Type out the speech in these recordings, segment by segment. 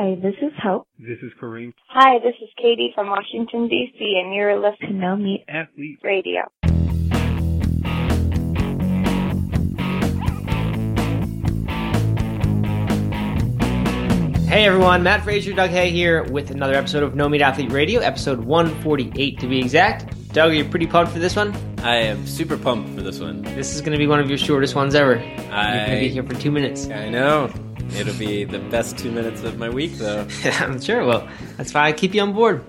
Hi, this is Hope. This is Kareem. Hi, this is Katie from Washington, D.C., and you're listening to No Meat Athlete Radio. Hey everyone, Matt Frazier, Doug Hay here with another episode of No Meat Athlete Radio, episode 148 to be exact. Doug, are you pretty pumped for this one? I am super pumped for this one. This is going to be one of your shortest ones ever. I, You're going to be here for two minutes. I know. It'll be the best two minutes of my week, though. I'm sure it will. That's why I keep you on board.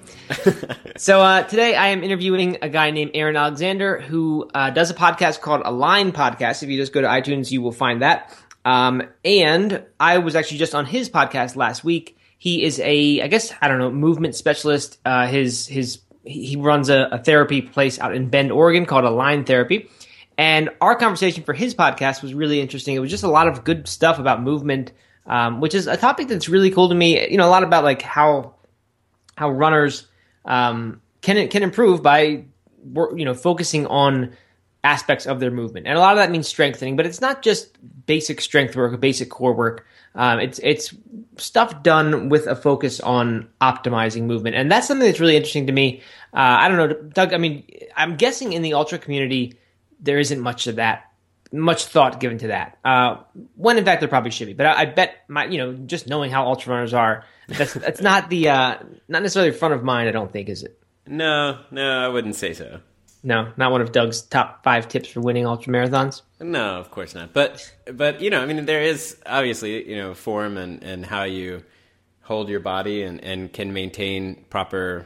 so uh, today I am interviewing a guy named Aaron Alexander who uh, does a podcast called Align Podcast. If you just go to iTunes, you will find that. Um, and I was actually just on his podcast last week. He is a, I guess, I don't know, movement specialist. Uh, his his he runs a, a, therapy place out in Bend, Oregon called Align Therapy. And our conversation for his podcast was really interesting. It was just a lot of good stuff about movement, um, which is a topic that's really cool to me. You know, a lot about like how how runners um, can can improve by you know focusing on aspects of their movement, and a lot of that means strengthening. But it's not just basic strength work or basic core work. Um, it's it's stuff done with a focus on optimizing movement, and that's something that's really interesting to me. Uh, I don't know, Doug. I mean, I'm guessing in the ultra community there isn't much of that, much thought given to that. Uh, when in fact there probably should be, but I, I, bet my, you know, just knowing how ultra runners are, that's that's not the uh, not necessarily front of mind. I don't think is it. No, no, I wouldn't say so. No, not one of Doug's top five tips for winning ultra marathons. No, of course not. But but you know, I mean, there is obviously you know form and and how you hold your body and and can maintain proper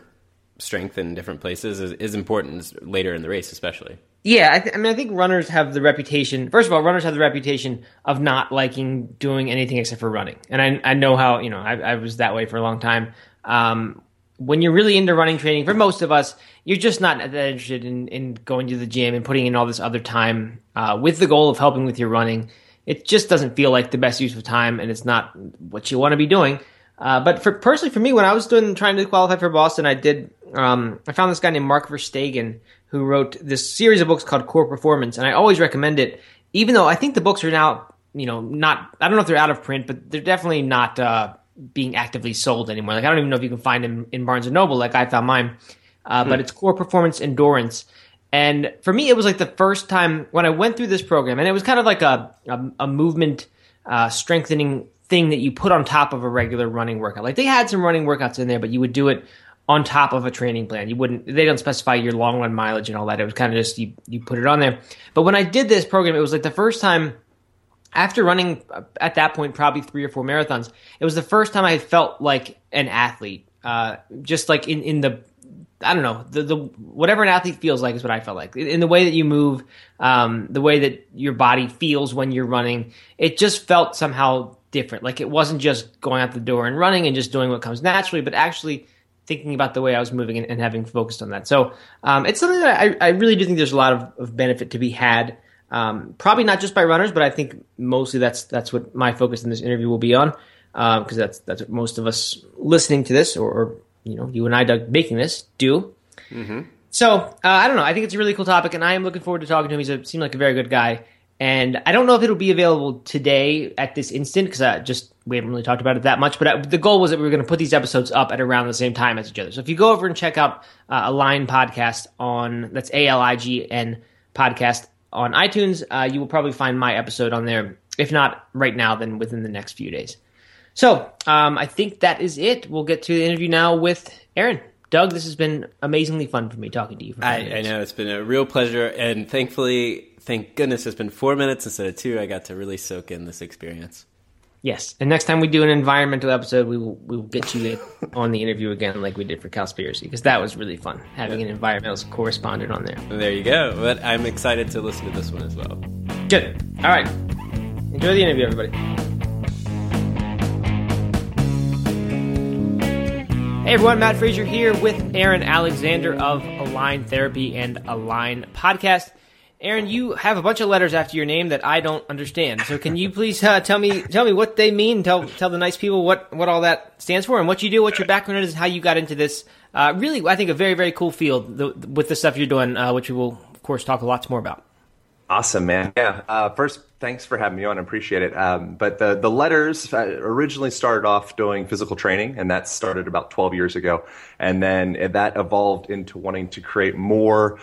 strength in different places is, is important later in the race, especially. Yeah, I, th- I, mean, I think runners have the reputation. First of all, runners have the reputation of not liking doing anything except for running, and I, I know how you know I, I was that way for a long time. Um, when you're really into running training, for most of us, you're just not that interested in, in going to the gym and putting in all this other time uh, with the goal of helping with your running. It just doesn't feel like the best use of time, and it's not what you want to be doing. Uh, but for personally, for me, when I was doing trying to qualify for Boston, I did. Um, I found this guy named Mark Verstegen who wrote this series of books called Core Performance, and I always recommend it. Even though I think the books are now, you know, not. I don't know if they're out of print, but they're definitely not. Uh, being actively sold anymore. Like I don't even know if you can find them in Barnes and Noble, like I found mine. Uh, hmm. But it's core performance endurance. And for me, it was like the first time when I went through this program, and it was kind of like a a, a movement uh, strengthening thing that you put on top of a regular running workout. Like they had some running workouts in there, but you would do it on top of a training plan. You wouldn't. They don't specify your long run mileage and all that. It was kind of just you you put it on there. But when I did this program, it was like the first time after running uh, at that point probably three or four marathons, it was the first time I felt like an athlete. Uh, just like in, in the I don't know the the whatever an athlete feels like is what I felt like in the way that you move, um, the way that your body feels when you're running. It just felt somehow different. Like it wasn't just going out the door and running and just doing what comes naturally, but actually thinking about the way I was moving and, and having focused on that. So um, it's something that I, I, really do think there's a lot of, of benefit to be had um, probably not just by runners, but I think mostly that's that's what my focus in this interview will be on, because um, that's that's what most of us listening to this, or, or you know, you and I, Doug, making this do. Mm-hmm. So uh, I don't know. I think it's a really cool topic, and I am looking forward to talking to him. He a, seemed like a very good guy, and I don't know if it'll be available today at this instant because I just we haven't really talked about it that much. But the goal was that we were going to put these episodes up at around the same time as each other. So if you go over and check out uh, Align podcast on that's A L I G N podcast on iTunes. Uh, you will probably find my episode on there. If not right now, then within the next few days. So um, I think that is it. We'll get to the interview now with Aaron. Doug, this has been amazingly fun for me talking to you. I, I, know it's been a real pleasure, and thankfully, thank goodness, it's been four minutes instead of two. I got to really soak in this experience. Yes, and next time we do an environmental episode, we will we will get you on the interview again, like we did for Cowspiracy, because that was really fun having an environmental correspondent on there. There you go. But I'm excited to listen to this one as well. Good. All right. Enjoy the interview, everybody. Hey everyone, Matt Frazier here with Aaron Alexander of Align Therapy and Align Podcast. Aaron, you have a bunch of letters after your name that I don't understand. So can you please uh, tell me tell me what they mean? Tell tell the nice people what what all that stands for and what you do, what your background is, and how you got into this. Uh, really, I think a very very cool field the, with the stuff you're doing, uh, which we will of course talk a lot more about. Awesome, man. Yeah. Uh, first, thanks for having me on. I appreciate it. Um, but the the letters uh, originally started off doing physical training, and that started about 12 years ago, and then that evolved into wanting to create more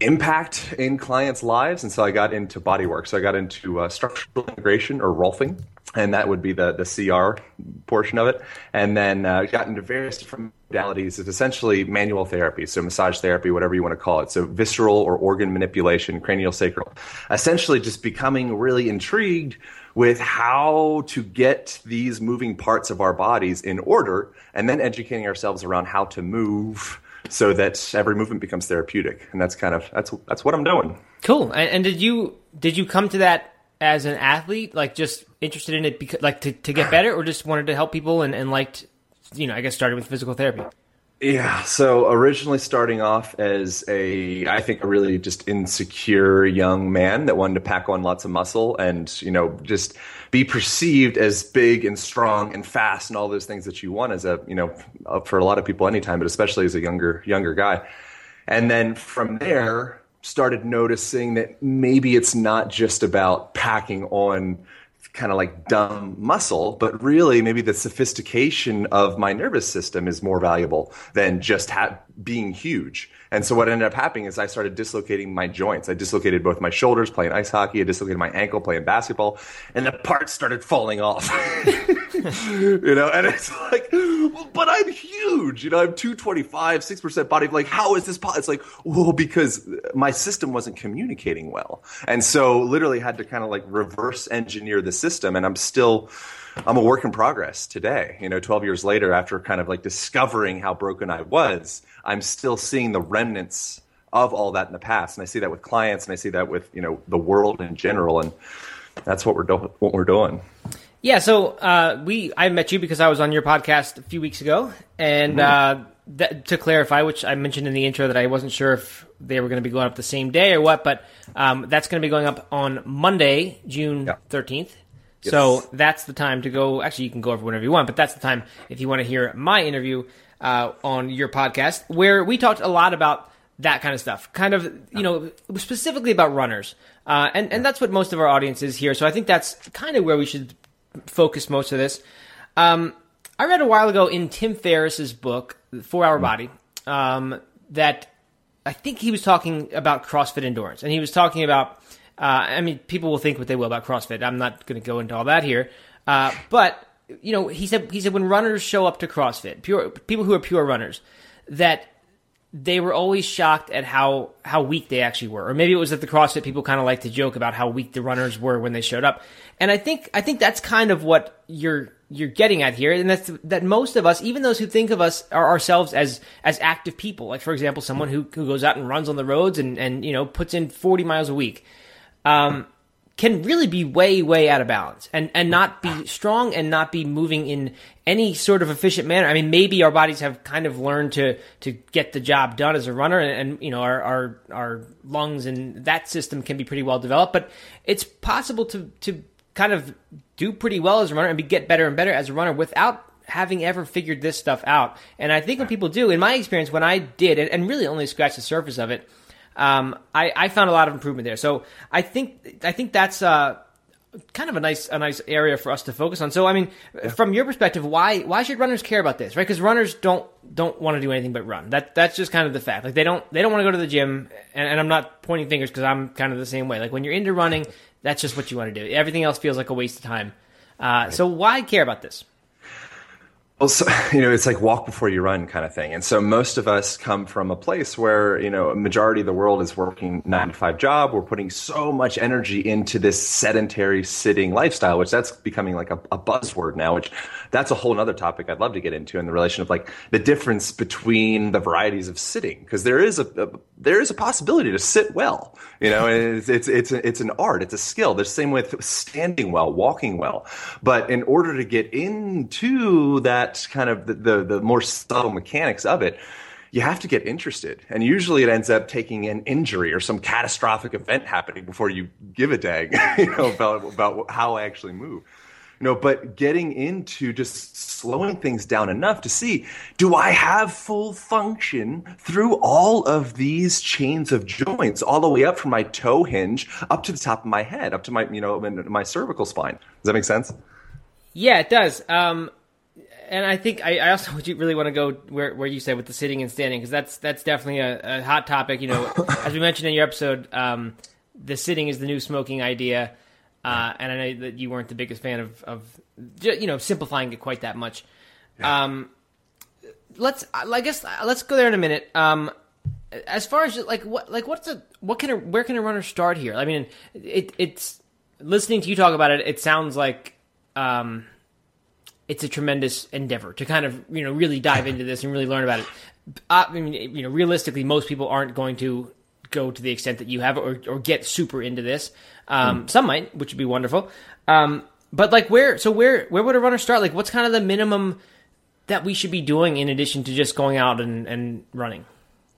impact in clients' lives, and so I got into bodywork. So I got into uh, structural integration or rolfing, and that would be the the CR portion of it, and then uh, got into various different modalities. It's essentially manual therapy, so massage therapy, whatever you want to call it. So visceral or organ manipulation, cranial sacral. Essentially, just becoming really intrigued with how to get these moving parts of our bodies in order, and then educating ourselves around how to move so that every movement becomes therapeutic. And that's kind of that's that's what I'm doing. Cool. And, and did you did you come to that as an athlete, like just interested in it, because, like to, to get better, or just wanted to help people and, and liked, you know, I guess started with physical therapy? Yeah. So originally starting off as a, I think a really just insecure young man that wanted to pack on lots of muscle and, you know, just be perceived as big and strong and fast and all those things that you want as a, you know, uh, for a lot of people anytime, but especially as a younger, younger guy. And then from there, started noticing that maybe it's not just about packing on kind of like dumb muscle, but really maybe the sophistication of my nervous system is more valuable than just ha- being huge. And so what ended up happening is I started dislocating my joints. I dislocated both my shoulders playing ice hockey. I dislocated my ankle playing basketball, and the parts started falling off. you know, and it's like, but I'm huge. You know, I'm 225, 6% body. Like, how is this possible? It's like, well, because my system wasn't communicating well. And so literally had to kind of like reverse engineer the system. And I'm still, I'm a work in progress today. You know, 12 years later, after kind of like discovering how broken I was, I'm still seeing the remnants of all that in the past, and I see that with clients, and I see that with you know the world in general, and that's what we're do- what we're doing. Yeah, so uh, we I met you because I was on your podcast a few weeks ago, and mm-hmm. uh, that, to clarify, which I mentioned in the intro that I wasn't sure if they were going to be going up the same day or what, but um, that's going to be going up on Monday, June thirteenth. Yes. So that's the time to go. Actually, you can go over whenever you want, but that's the time if you want to hear my interview uh, on your podcast, where we talked a lot about that kind of stuff, kind of you know specifically about runners, uh, and and that's what most of our audience is here. So I think that's kind of where we should focus most of this. Um, I read a while ago in Tim Ferriss's book, Four Hour mm. Body, um, that I think he was talking about CrossFit endurance, and he was talking about. Uh, I mean, people will think what they will about CrossFit. I'm not going to go into all that here, uh, but you know, he said he said when runners show up to CrossFit, pure people who are pure runners, that they were always shocked at how how weak they actually were, or maybe it was that the CrossFit people kind of like to joke about how weak the runners were when they showed up. And I think I think that's kind of what you're you're getting at here, and that's that most of us, even those who think of us are ourselves as as active people, like for example, someone who who goes out and runs on the roads and and you know puts in forty miles a week. Um, can really be way, way out of balance and, and not be strong and not be moving in any sort of efficient manner. I mean, maybe our bodies have kind of learned to, to get the job done as a runner and, and you know, our, our, our lungs and that system can be pretty well developed, but it's possible to, to kind of do pretty well as a runner and be, get better and better as a runner without having ever figured this stuff out. And I think when people do, in my experience, when I did, and, and really only scratched the surface of it, um, I, I, found a lot of improvement there. So I think I think that's uh, kind of a nice a nice area for us to focus on. So I mean, yeah. from your perspective, why why should runners care about this, right? Because runners don't don't want to do anything but run. That that's just kind of the fact. Like they don't they don't want to go to the gym, and, and I'm not pointing fingers because I'm kind of the same way. Like when you're into running, that's just what you want to do. Everything else feels like a waste of time. Uh, so why care about this? Well, so, you know, it's like walk before you run kind of thing. And so most of us come from a place where, you know, a majority of the world is working nine to five job. We're putting so much energy into this sedentary sitting lifestyle, which that's becoming like a, a buzzword now, which that's a whole other topic I'd love to get into in the relation of like the difference between the varieties of sitting. Cause there is a, a there is a possibility to sit well, you know, it's, it's, it's, a, it's an art. It's a skill. The same with standing well, walking well. But in order to get into that, kind of the, the, the more subtle mechanics of it you have to get interested. And usually it ends up taking an injury or some catastrophic event happening before you give a dag, you know, about, about how I actually move. You know, but getting into just slowing things down enough to see, do I have full function through all of these chains of joints, all the way up from my toe hinge up to the top of my head, up to my, you know, my cervical spine. Does that make sense? Yeah, it does. Um, and I think I, I also really want to go where, where you said with the sitting and standing because that's that's definitely a, a, hot topic. You know, as we mentioned in your episode, um, the sitting is the new smoking idea, uh, and I know that you weren't the biggest fan of, of you know simplifying it quite that much. Yeah. Um, let's I guess let's go there in a minute. Um, as far as like what like what's a what can a where can a runner start here? I mean, it it's listening to you talk about it. It sounds like um, it's a tremendous endeavor to kind of you know really dive into this and really learn about it. Uh, I mean, you know, realistically, most people aren't going to go to the extent that you have or, or get super into this. Um, mm. Some might, which would be wonderful. Um, but like, where? So where? Where would a runner start? Like, what's kind of the minimum that we should be doing in addition to just going out and, and running?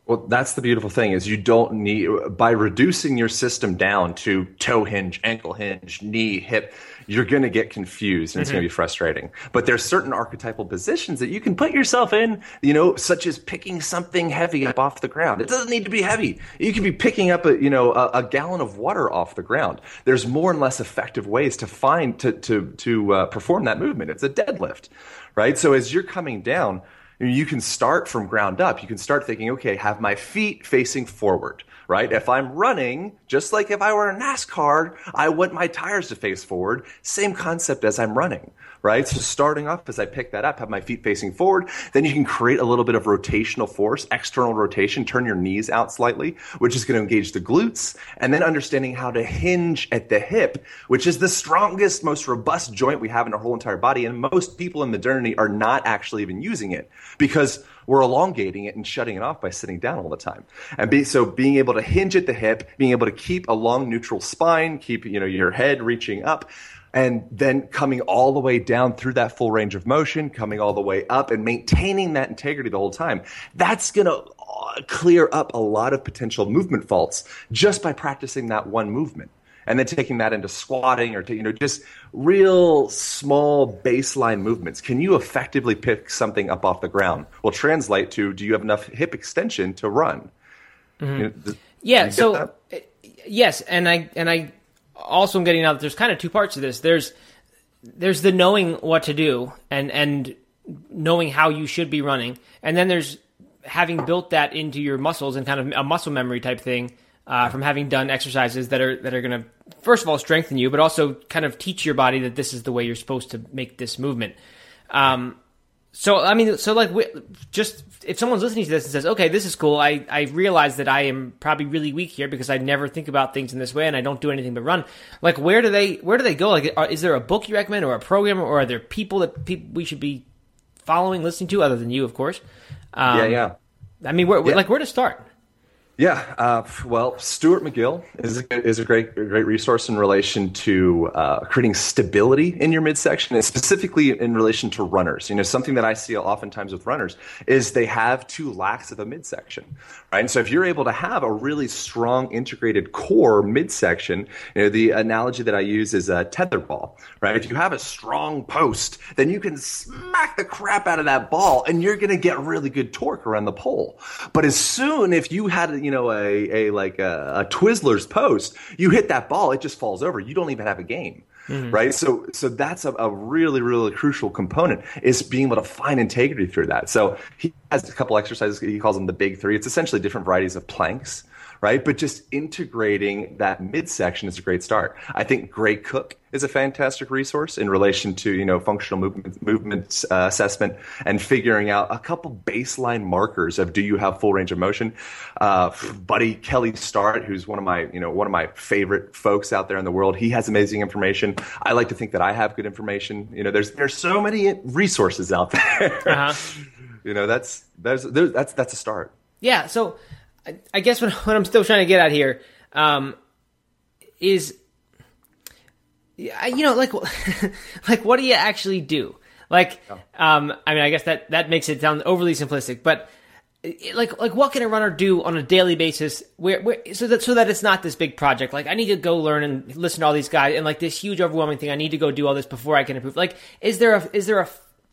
Well, that's the beautiful thing is you don't need by reducing your system down to toe hinge, ankle hinge, knee, hip you're going to get confused and it's mm-hmm. going to be frustrating. But there's certain archetypal positions that you can put yourself in, you know, such as picking something heavy up off the ground. It doesn't need to be heavy. You can be picking up a, you know, a, a gallon of water off the ground. There's more and less effective ways to find to to to uh, perform that movement. It's a deadlift, right? So as you're coming down, you can start from ground up. You can start thinking, okay, have my feet facing forward right? If I'm running, just like if I were a NASCAR, I want my tires to face forward. Same concept as I'm running, right? So starting off as I pick that up, have my feet facing forward, then you can create a little bit of rotational force, external rotation, turn your knees out slightly, which is going to engage the glutes, and then understanding how to hinge at the hip, which is the strongest, most robust joint we have in our whole entire body. And most people in modernity are not actually even using it because we're elongating it and shutting it off by sitting down all the time. And be, so being able to hinge at the hip, being able to keep a long neutral spine, keep you know your head reaching up, and then coming all the way down through that full range of motion, coming all the way up and maintaining that integrity the whole time. That's going to uh, clear up a lot of potential movement faults just by practicing that one movement and then taking that into squatting or to, you know just real small baseline movements can you effectively pick something up off the ground will translate to do you have enough hip extension to run mm-hmm. you know, does, yeah so that? Uh, yes and i and i also I'm getting out that there's kind of two parts to this there's there's the knowing what to do and and knowing how you should be running and then there's having built that into your muscles and kind of a muscle memory type thing uh, from having done exercises that are that are going to first of all strengthen you, but also kind of teach your body that this is the way you're supposed to make this movement. Um, so I mean, so like, just if someone's listening to this and says, "Okay, this is cool," I I realize that I am probably really weak here because I never think about things in this way and I don't do anything but run. Like, where do they where do they go? Like, are, is there a book you recommend or a program or are there people that people we should be following, listening to, other than you, of course? Um, yeah, yeah. I mean, where, yeah. like where to start? Yeah, uh, well, Stuart McGill is a, is a great great resource in relation to uh, creating stability in your midsection, and specifically in relation to runners. You know, something that I see oftentimes with runners is they have too lax of a midsection? And so if you're able to have a really strong integrated core midsection, you know, the analogy that I use is a tetherball, right? If you have a strong post, then you can smack the crap out of that ball, and you're going to get really good torque around the pole. But as soon if you had you know a, a like a, a Twizzlers post, you hit that ball, it just falls over. You don't even have a game. Mm-hmm. Right. So, so that's a, a, really, really crucial component is being able to find integrity through that. So he has a couple exercises. He calls them the big three. It's essentially different varieties of planks right? But just integrating that midsection is a great start. I think Gray Cook is a fantastic resource in relation to you know functional movement movement uh, assessment and figuring out a couple baseline markers of do you have full range of motion. Uh, buddy Kelly Starrett, who's one of my you know one of my favorite folks out there in the world, he has amazing information. I like to think that I have good information. You know, there's there's so many resources out there. Uh-huh. you know, that's that's that's that's a start. Yeah. So I, I guess what, what, I'm still trying to get at here um, is, you know, like, like what do you actually do? Like, um, I mean, I guess that that makes it sound overly simplistic, but like like what can a runner do on a daily basis where, where so that so that it's not this big project? Like i need to go learn and listen to all these guys and like this huge overwhelming thing i need to go do all this before i can improve. Like is there a is there a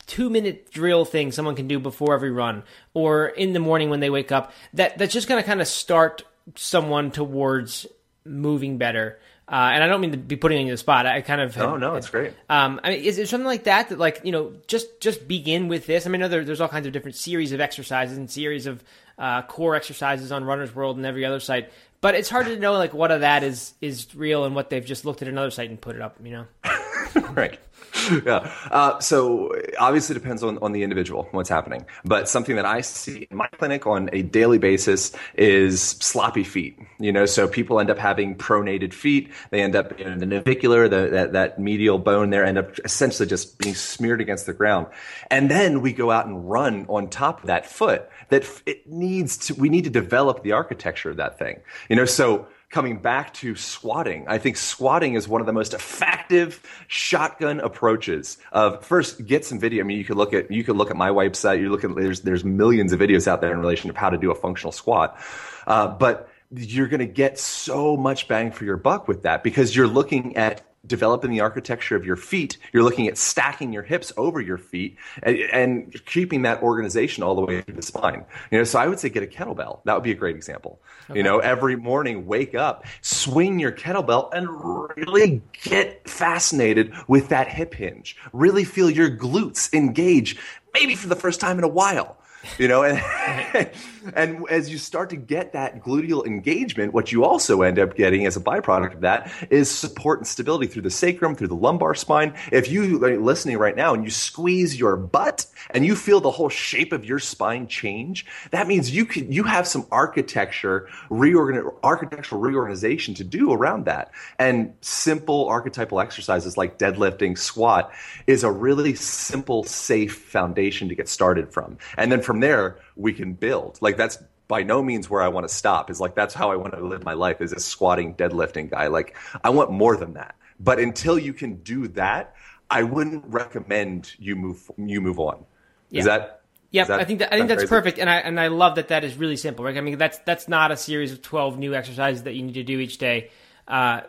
two minute drill thing someone can do before every run or in the morning when they wake up that that's just going to kind of start someone towards moving better uh, and I don't mean to be putting you in the spot. I kind of no, no, it's great. Um, I mean, is it something like that that like you know just just begin with this? I mean, I know there, there's all kinds of different series of exercises and series of uh, core exercises on Runner's World and every other site, but it's hard to know like what of that is is real and what they've just looked at another site and put it up. You know, right. yeah. Uh, so obviously it depends on, on the individual, what's happening. But something that I see in my clinic on a daily basis is sloppy feet. You know, so people end up having pronated feet. They end up in the navicular, the, that, that medial bone there end up essentially just being smeared against the ground. And then we go out and run on top of that foot that it needs to, we need to develop the architecture of that thing. You know, so coming back to squatting, I think squatting is one of the most effective shotgun approaches of first get some video. I mean, you could look at you could look at my website. You look at there's there's millions of videos out there in relation to how to do a functional squat, uh, but you're going to get so much bang for your buck with that because you're looking at developing the architecture of your feet. You're looking at stacking your hips over your feet and, and, keeping that organization all the way through the spine. You know, so I would say get a kettlebell. That would be a great example. Okay. You know, every morning wake up, swing your kettlebell and really get fascinated with that hip hinge. Really feel your glutes engage maybe for the first time in a while you know and and as you start to get that gluteal engagement what you also end up getting as a byproduct of that is support and stability through the sacrum through the lumbar spine. If you are listening right now and you squeeze your butt and you feel the whole shape of your spine change that means you can you have some architecture reorgan architectural reorganization to do around that. And simple archetypal exercises like deadlifting squat is a really simple safe foundation to get started from. And then from there we can build. Like that's by no means where I want to stop. Is like that's how I want to live my life is a squatting, deadlifting guy. Like I want more than that. But until you can do that, I wouldn't recommend you move you move on. Yeah. Is that yeah, I think that, I think that's crazy? perfect, and I and I love that that is really simple. Right? I mean, that's that's not a series of twelve new exercises that you need to do each day. Uh,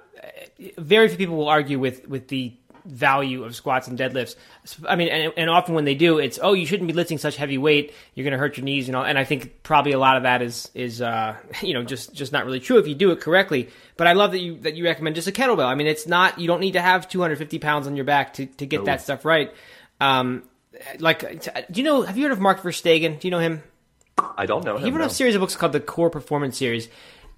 very few people will argue with with the value of squats and deadlifts. I mean, and, and, often when they do, it's oh, you shouldn't be lifting such heavy weight. You're going to hurt your knees, you know. And I think probably a lot of that is is uh, you know just just not really true if you do it correctly. But I love that you that you recommend just a kettlebell. I mean, it's not you don't need to have 250 pounds on your back to to get that stuff right. Um, like, do you know? Have you heard of Mark Verstegen? Do you know him? I don't know him. He wrote no. a series of books called the Core Performance Series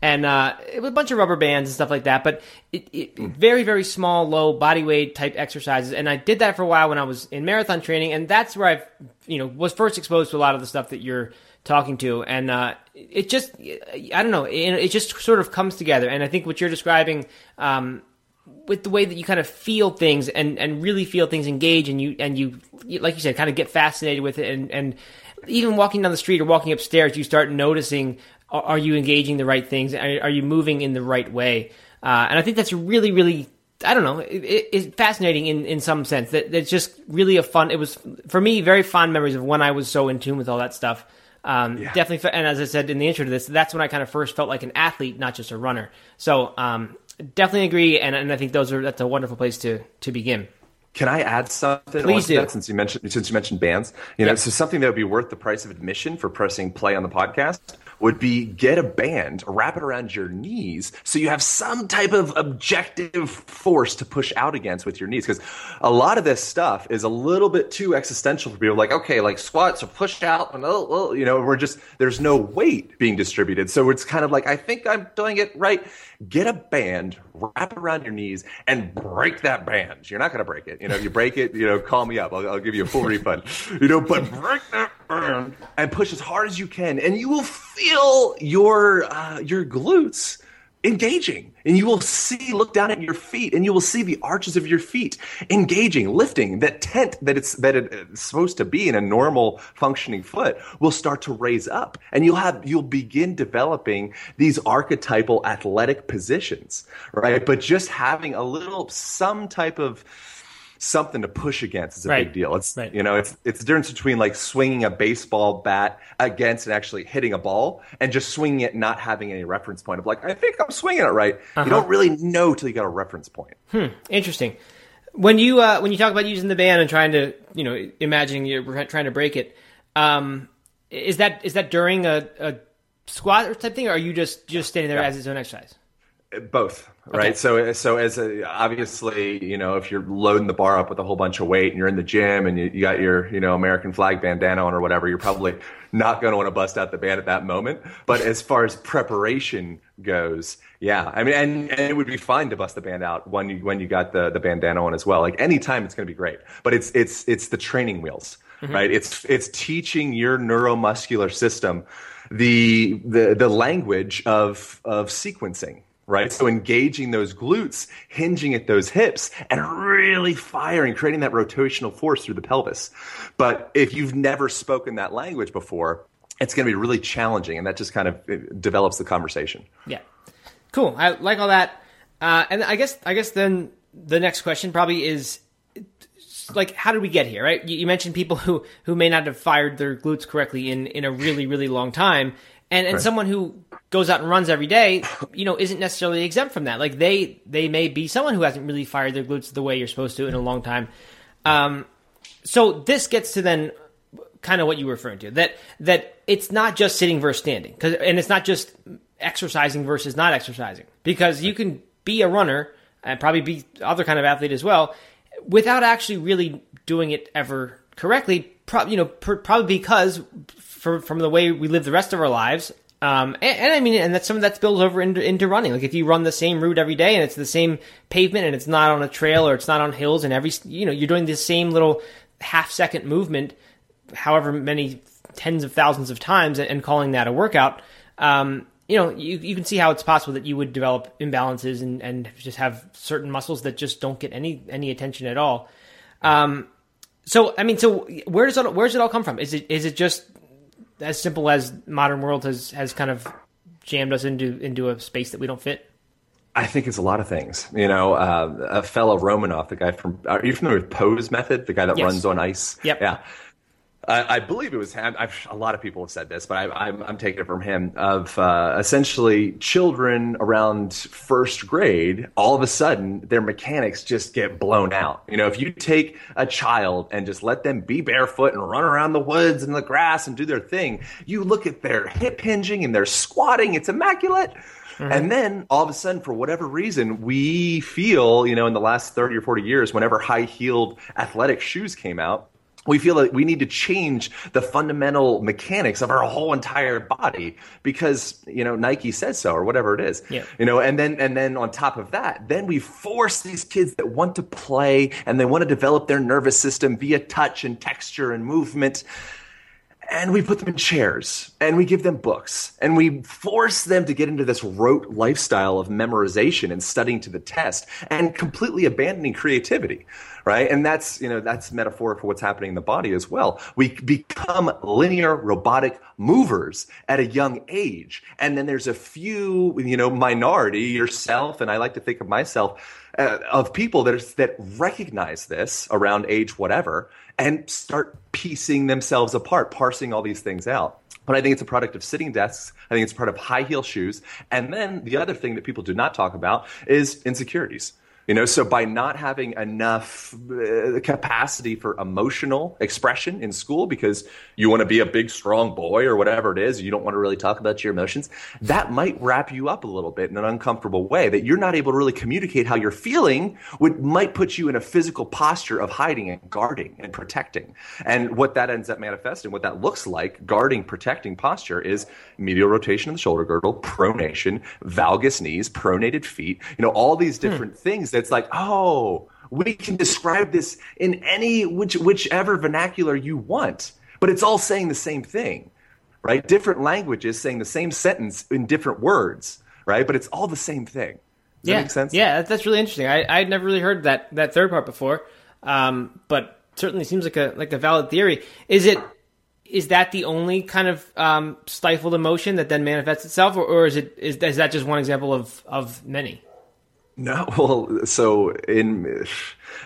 and uh, it was a bunch of rubber bands and stuff like that. But it, it, very, very small, low body weight type exercises, and I did that for a while when I was in marathon training, and that's where I, you know, was first exposed to a lot of the stuff that you're talking to, and uh, it just, I don't know, it, it, just sort of comes together, and I think what you're describing. Um, with the way that you kind of feel things and, and really feel things engage and you and you like you said kind of get fascinated with it and, and even walking down the street or walking upstairs you start noticing are you engaging the right things? Are, you moving in the right way? Uh, and I think that's really, really, I don't know, it, it's fascinating in, in some sense. That it's just really a fun. It was for me very fond memories of when I was so in tune with all that stuff. Um, yeah. Definitely, and as I said in the intro to this, that's when I kind of first felt like an athlete, not just a runner. So um, definitely agree, and, and I think those are that's a wonderful place to to begin. Can I add something? Please do. That, since you mentioned since you mentioned bands, you know, so something that would be worth the price of admission for pressing play on the podcast would be get a band, wrap it around your knees so you have some type of objective force to push out against with your knees. Because a lot of this stuff is a little bit too existential for people. Like, okay, like squats are pushed out, and oh, oh, you know, we're just there's no weight being distributed. So it's kind of like I think I'm doing it right. Get a band, wrap it around your knees, and break that band. You're not going to break it. You know, if you break it, you know, call me up. I'll, I'll give you a full refund. You know, but break that band and push as hard as you can, and you will feel your uh, your glutes engaging. And you will see look down at your feet and you will see the arches of your feet engaging lifting. That tent that it's that it's supposed to be in a normal functioning foot will start to raise up and you'll have you'll begin developing these archetypal athletic positions right? But just having a little some type of something to push against is a Right. big deal. It's Right. you know, it's it's the difference between like swinging a baseball bat against and actually hitting a ball, and just swinging it, and not having any reference point of like I think I'm swinging it right. Uh-huh. You don't really know till you got a reference point. Interesting. When you uh, when you talk about using the band and trying to you know imagining you're trying to break it, um, is that is that during a, a squat or type thing, or are you just just standing there as its own exercise? Both, right? Okay. So, so as a, obviously, you know, if you're loading the bar up with a whole bunch of weight and you're in the gym and you, you got your, you know, American flag bandana on or whatever, you're probably not going to want to bust out the band at that moment. But as far as preparation goes, yeah, I mean, and, and it would be fine to bust the band out when you when you got the the bandana on as well. Like anytime, it's going to be great. But it's it's it's the training wheels, mm-hmm. right? It's it's teaching your neuromuscular system the the the language of of sequencing right? So engaging those glutes, hinging at those hips, and really firing, creating that rotational force through the pelvis. But if you've never spoken that language before, it's going to be really challenging, and that just kind of uh, develops the conversation. Yeah, cool. I like all that. Uh, and I guess I guess then the next question probably is like how did we get here? Right? You, you mentioned people who who may not have fired their glutes correctly in in a really really long time, and and someone who goes out and runs every day, you know, isn't necessarily exempt from that. Like they they may be someone who hasn't really fired their glutes the way you're supposed to in a long time. Um, so this gets to then kind of what you were referring to that that it's not just sitting versus standing 'cause- and it's not just exercising versus not exercising because you can be a runner and probably be other kind of athlete as well without actually really doing it ever correctly pro- you know pr- probably because for, from the way we live the rest of our lives um, and, and I mean, and that's some of that spills over into, into running. Like if you run the same route every day and it's the same pavement and it's not on a trail or it's not on hills and every, you know, you're doing the same little half second movement, however many tens of thousands of times and, and calling that a workout. Um, you know, you, you can see how it's possible that you would develop imbalances and, and just have certain muscles that just don't get any, any attention at all. Um, so, I mean, so where does it, where does it all come from? Is it, is it just as simple as modern world has has kind of jammed us into into a space that we don't fit. I think it's a lot of things. You know, uh, a fellow Romanov, the guy from, are you familiar with Pose method? The guy that Yes. runs on ice? Yep. Yeah. I, I believe it was him. I've, a lot of people have said this, but I, I'm, I'm taking it from him. Of uh, essentially children around first grade, all of a sudden their mechanics just get blown out. You know, if you take a child and just let them be barefoot and run around the woods and the grass and do their thing, you look at their hip hinging and their squatting; it's immaculate. And then all of a sudden, for whatever reason, we feel, you know, in the last 30 or 40 years, whenever high heeled athletic shoes came out, we feel that we need to change the fundamental mechanics of our whole entire body because you know Nike says so or whatever it is. Yeah. You know, and then and then on top of that, then we force these kids that want to play and they want to develop their nervous system via touch and texture and movement and we put them in chairs and we give them books and we force them to get into this rote lifestyle of memorization and studying to the test and completely abandoning creativity right? And that's you know that's metaphor for what's happening in the body as well. We become linear robotic movers at a young age and then there's a few you know minority yourself and i like to think of myself uh, of people that, are, that recognize this around age whatever and start piecing themselves apart, parsing all these things out. But I think it's a product of sitting desks. I think it's part of high heel shoes. And then the other thing that people do not talk about is insecurities. You know, so by not having enough uh, capacity for emotional expression in school because you want to be a big, strong boy or whatever it is, you don't want to really talk about your emotions, that might wrap you up a little bit in an uncomfortable way that you're not able to really communicate how you're feeling, would might put you in a physical posture of hiding and guarding and protecting. And what that ends up manifesting, what that looks like, guarding, protecting posture is medial rotation of the shoulder girdle, pronation, valgus knees, pronated feet, you know, all these different things that's like, oh, we can describe this in any which whichever vernacular you want, but it's all saying the same thing, right? Different languages saying the same sentence in different words, right? But it's all the same thing. Does yeah, that make sense? yeah, that's really interesting. I I'd never really heard that that third part before, um, but certainly seems like a like a valid theory. Is it? Is that the only kind of um, stifled emotion that then manifests itself, or, or is it is, is that just one example of of many? No, well, so in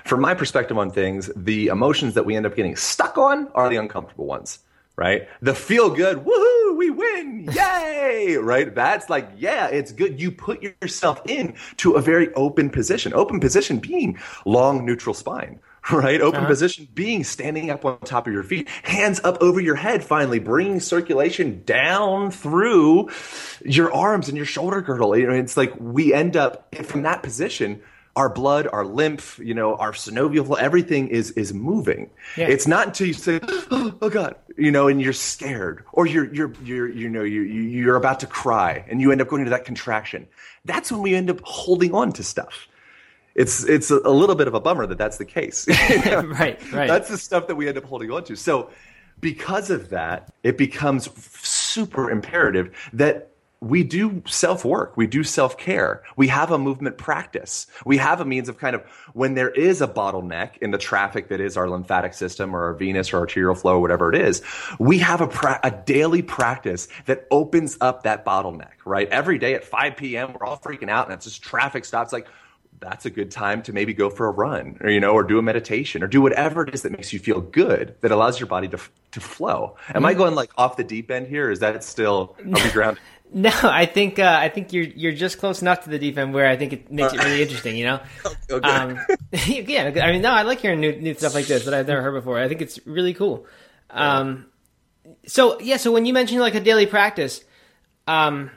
from my perspective on things, the emotions that we end up getting stuck on are the uncomfortable ones, right? The feel good, woohoo, we win, yay, right? That's like, yeah, it's good. You put yourself in to a very open position. Open position being long neutral spine, right? Open uh-huh. position being standing up on top of your feet, hands up over your head, finally bringing circulation down through your arms and your shoulder girdle. You know, it's like we end up from that position. Our blood, our lymph, you know, our synovial flow, everything is is moving. Yeah. It's not until you say, "Oh God," you know, and you're scared, or you're you're you're you know you you're about to cry, and you end up going into that contraction. That's when we end up holding on to stuff it's it's a, little bit of a bummer that that's the case. right, right. That's the stuff that we end up holding on to. So because of that, it becomes super imperative that we do self work, we do self care, we have a movement practice, we have a means of kind of when there is a bottleneck in the traffic that is our lymphatic system or our venous or arterial flow, whatever it is, we have a, pra- a daily practice that opens up that bottleneck, right? Every day at 5 p.m., we're all freaking out and it's just traffic stops. Like, that's a good time to maybe go for a run or you know or do a meditation or do whatever it is that makes you feel good that allows your body to to flow. Am mm-hmm. i going like off the deep end here is that still are we grounded? No i think uh, i think you're you're just close enough to the deep end where i think it makes it really interesting you know? Okay. um, yeah i mean no i like hearing new, new stuff like this that i've never heard before. I think it's really cool. Um, so yeah so when you mentioned like a daily practice um,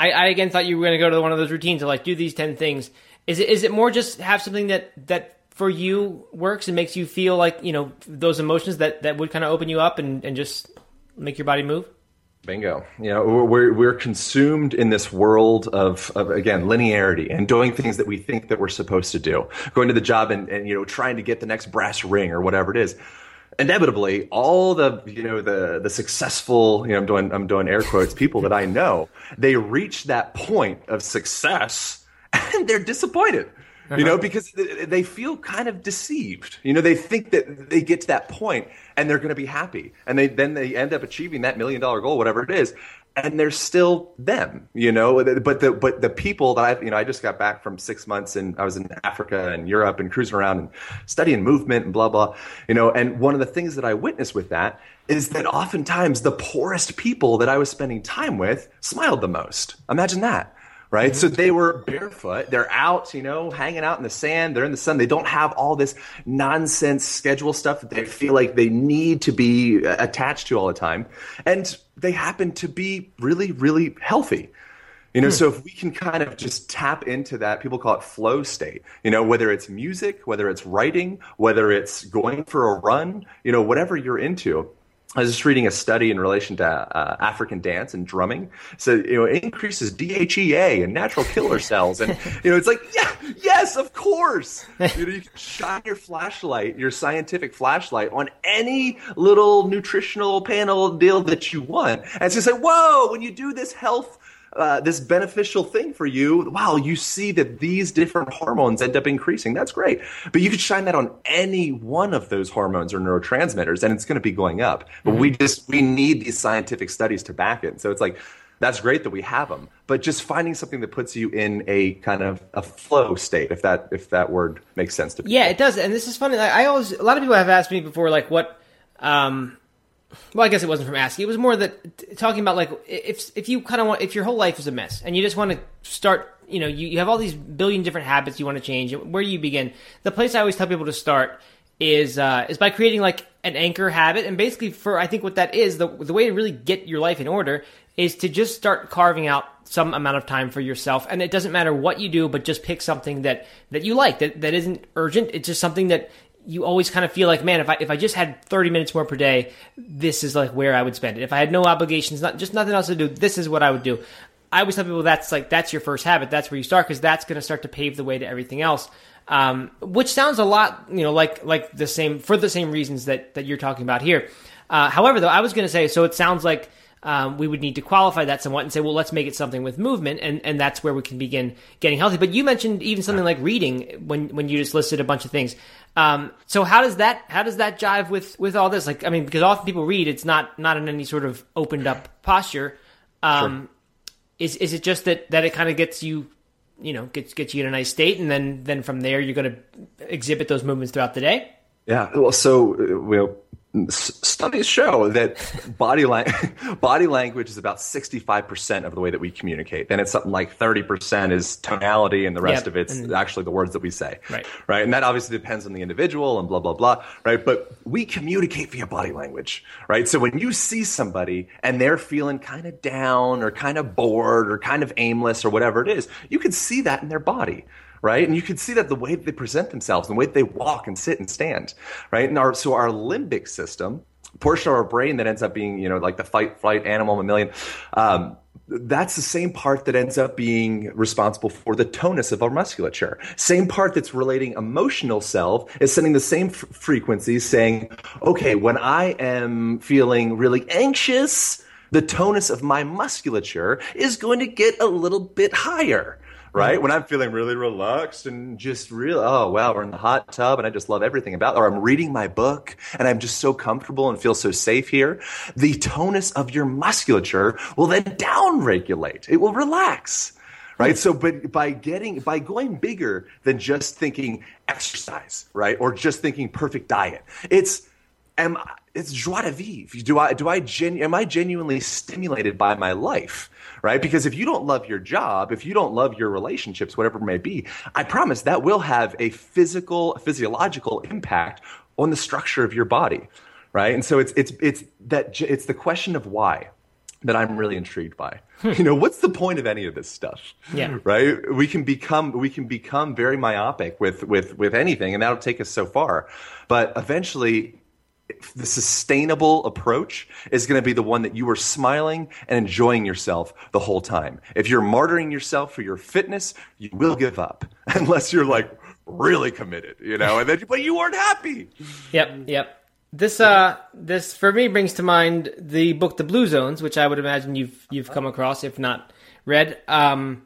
I, I again thought you were going to go to one of those routines to like do these 10 things is it is it more just have something that that for you works and makes you feel like you know those emotions that that would kind of open you up and and just make your body move? Bingo. You know, we're we're consumed in this world of, of again linearity and doing things that we think that we're supposed to do. Going to the job and, and you know trying to get the next brass ring or whatever it is. Inevitably, all the you know the the successful you know I'm doing I'm doing air quotes people that I know they reach that point of success and they're disappointed. Uh-huh. You know, uh-huh. because they feel kind of deceived. You know, they think that they get to that point and they're going to be happy, and they then they end up achieving that million dollar goal, whatever it is, and they're still them. You know, but the but the people that I you know I just got back from six months and I was in Africa and Europe and cruising around and studying movement and blah blah. You know, and one of the things that I witnessed with that is that oftentimes the poorest people that I was spending time with smiled the most. Imagine that right? So they were barefoot. They're out, you know, hanging out in the sand. They're in the sun. They don't have all this nonsense schedule stuff that they feel like they need to be attached to all the time. And they happen to be really, really healthy. You know, hmm. so if we can kind of just tap into that, people call it flow state, you know, whether it's music, whether it's writing, whether it's going for a run, you know, whatever you're into, I was just reading a study in relation to uh, African dance and drumming. So, you know, it increases DHEA and natural killer cells. And, you know, it's like, yeah, yes, of course. You know, you can shine your flashlight, your scientific flashlight on any little nutritional panel deal that you want. And it's just like, whoa, when you do this health uh, this beneficial thing for you, wow, you see that these different hormones end up increasing. That's great. But you could shine that on any one of those hormones or neurotransmitters and it's going to be going up. But mm-hmm. we just, we need these scientific studies to back it. So it's like, that's great that we have them, but just finding something that puts you in a kind of a flow state, if that if that word makes sense to people. Yeah, it does. And this is funny. I always a lot of people have asked me before, like what um, well, I guess it wasn't from asking. It was more that talking about like if if you kind of want if your whole life is a mess and you just want to start, you know, you, you have all these billion different habits you want to change. Where do you begin? The place I always tell people to start is uh, is by creating like an anchor habit, and basically for I think what that is the the way to really get your life in order is to just start carving out some amount of time for yourself and it doesn't matter what you do but just pick something that that you like that that isn't urgent it's just something that you always kind of feel like, man, if I if I just had 30 minutes more per day, this is like where I would spend it. If I had no obligations, not just nothing else to do, this is what I would do. I always tell people that's like that's your first habit. That's where you start because that's going to start to pave the way to everything else. Um, which sounds a lot, you know, like like the same for the same reasons that that you're talking about here. Uh, however, though, I was going to say, so it sounds like um, we would need to qualify that somewhat and say, well, let's make it something with movement, and, and that's where we can begin getting healthy. But you mentioned even something like reading when when you just listed a bunch of things. Um, so how does that how does that jive with with all this? Like, I mean, because often people read, it's not not in any sort of opened up posture. Um, sure. Is is it just that that it kind of gets you you know gets gets you in a nice state, and then then from there you're going to exhibit those movements throughout the day. Yeah, well, so uh, well, studies show that body lang- body language is about 65% of the way that we communicate. Then it's something like 30% is tonality and the rest Yep, of it's and- actually the words that we say. Right. Right. And that obviously depends on the individual and blah, blah, blah. Right. But we communicate via body language. Right. So when you see somebody and they're feeling kind of down or kind of bored or kind of aimless or whatever it is, you can see that in their body right? And you can see that the way that they present themselves, the way that they walk and sit and stand, right? And our so our limbic system, portion of our brain that ends up being, you know, like the fight, flight, animal, mammalian, um, that's the same part that ends up being responsible for the tonus of our musculature. Same part that's relating emotional self is sending the same f- frequencies saying, okay, when I am feeling really anxious, the tonus of my musculature is going to get a little bit higher right? When I'm feeling really relaxed and just real, oh wow, we're in the hot tub and I just love everything about, or I'm reading my book and I'm just so comfortable and feel so safe here. The tonus of your musculature will then down regulate. It will relax. Right. So, but by getting, by going bigger than just thinking exercise, right? Or just thinking perfect diet, it's, am it's joie de vivre. Do I do I genu- am I genuinely stimulated by my life? Right? Because if you don't love your job, if you don't love your relationships, whatever it may be, I promise that will have a physical, physiological impact on the structure of your body. Right? And so it's it's it's that it's the question of why that I'm really intrigued by. Hmm. you know, what's the point of any of this stuff? Yeah. Right? We can become we can become very myopic with with with anything and that'll take us so far. But eventually the sustainable approach is going to be the one that you are smiling and enjoying yourself the whole time. If you're martyring yourself for your fitness, you will give up unless you're like really committed, you know, and then but you weren't happy. Yep, yep. This uh this for me brings to mind the book The Blue Zones, which I would imagine you've you've come across if not read. Um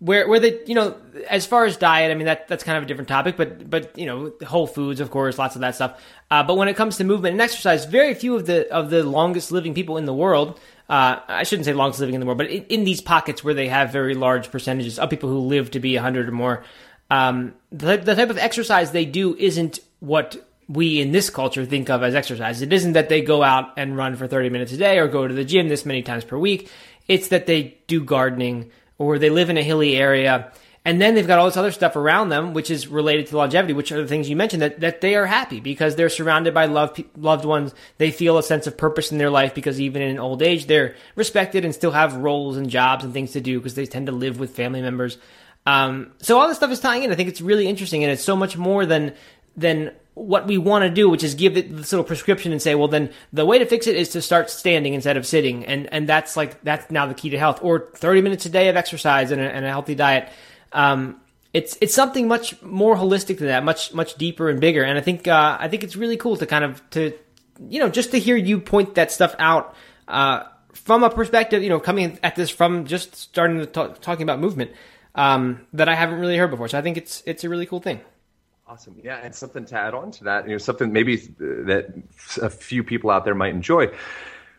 where where they you know as far as diet, I mean that that's kind of a different topic, but but you know whole foods, of course, lots of that stuff. Uh, but when it comes to movement and exercise, very few of the of the longest living people in the world. Uh, I shouldn't say longest living in the world, but in, in these pockets where they have very large percentages of people who live to be 100 or more, um, the, the type of exercise they do isn't what we in this culture think of as exercise. It isn't that they go out and run for 30 minutes a day or go to the gym this many times per week. It's that they do gardening or they live in a hilly area. And then they've got all this other stuff around them, which is related to longevity, which are the things you mentioned that, that they are happy because they're surrounded by loved, loved ones. They feel a sense of purpose in their life because even in old age, they're respected and still have roles and jobs and things to do because they tend to live with family members. Um, so all this stuff is tying in. I think it's really interesting and it's so much more than, than what we want to do, which is give it this little prescription and say, well, then the way to fix it is to start standing instead of sitting, and and that's like that's now the key to health, or thirty minutes a day of exercise and a, and a healthy diet. Um, it's it's something much more holistic than that, much much deeper and bigger, and I think uh, I think it's really cool to kind of to you know just to hear you point that stuff out. Uh, from a perspective, you know, coming at this from just starting to talk, talking about movement um, that I haven't really heard before. So I think it's it's a really cool thing. Awesome. Yeah, and something to add on to that, you know, something maybe that a few people out there might enjoy.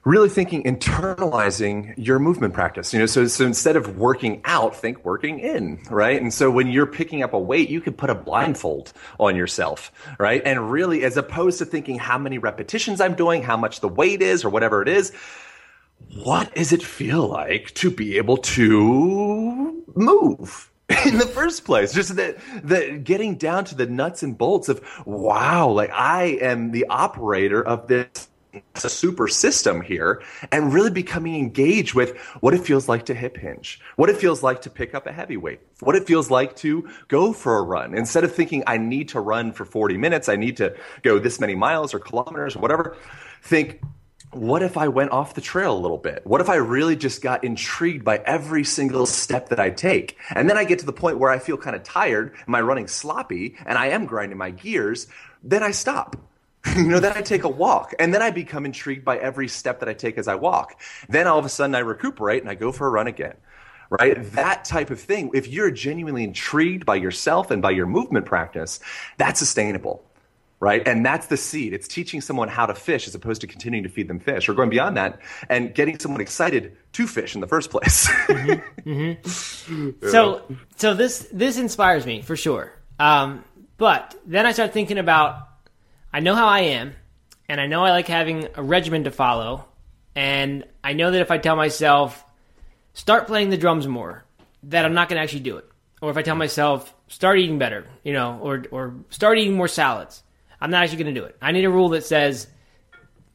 Really thinking internalizing your movement practice. You know, so so instead of working out, think working in, right? And so when you're picking up a weight, you can put a blindfold on yourself, right? And really, as opposed to thinking how many repetitions I'm doing, how much the weight is, or whatever it is, what does it feel like to be able to move? in the first place. Just that that getting down to the nuts and bolts of wow, like I am the operator of this it's a super system here and really becoming engaged with what it feels like to hip hinge, what it feels like to pick up a heavy weight, what it feels like to go for a run. Instead of thinking I need to run for 40 minutes, I need to go this many miles or kilometers or whatever, think what if I went off the trail a little bit? What if I really just got intrigued by every single step that I take? And then I get to the point where I feel kind of tired, am I running sloppy, and I am grinding my gears, then I stop. you know, then I take a walk, and then I become intrigued by every step that I take as I walk. Then all of a sudden I recuperate and I go for a run again. Right? That type of thing, if you're genuinely intrigued by yourself and by your movement practice, that's sustainable right? And that's the seed. It's teaching someone how to fish as opposed to continuing to feed them fish or going beyond that and getting someone excited to fish in the first place. mm-hmm. Mm-hmm. So, so this, this inspires me for sure. Um, but then I start thinking about, I know how I am and I know I like having a regimen to follow. And I know that if I tell myself, start playing the drums more, that I'm not going to actually do it. Or if I tell myself, start eating better, you know, or, or start eating more salads, I'm not actually going to do it. I need a rule that says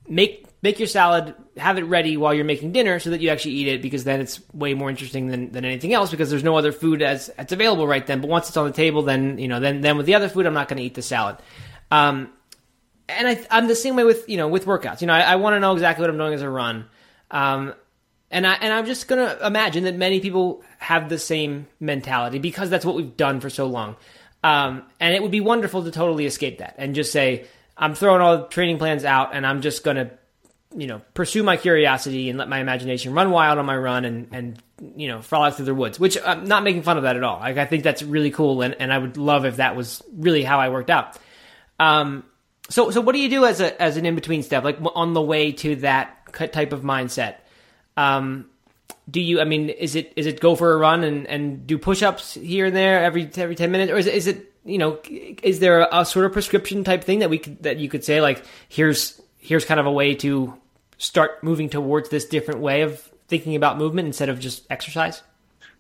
make make your salad, have it ready while you're making dinner, so that you actually eat it, because then it's way more interesting than, than anything else. Because there's no other food as that's available right then. But once it's on the table, then you know, then then with the other food, I'm not going to eat the salad. Um, and I, I'm the same way with you know with workouts. You know, I, I want to know exactly what I'm doing as a run. Um, and I and I'm just gonna imagine that many people have the same mentality because that's what we've done for so long. Um, and it would be wonderful to totally escape that and just say, I'm throwing all the training plans out and I'm just going to, you know, pursue my curiosity and let my imagination run wild on my run and, and you know, frolic through the woods, which I'm not making fun of that at all. Like, I think that's really cool. And, and I would love if that was really how I worked out. Um, so, so what do you do as a, as an in-between step, like on the way to that type of mindset? Um, do you i mean is it is it go for a run and and do push-ups here and there every every 10 minutes? Or is it, is it you know is there a, a, sort of prescription type thing that we could that you could say like here's here's kind of a way to start moving towards this different way of thinking about movement instead of just exercise?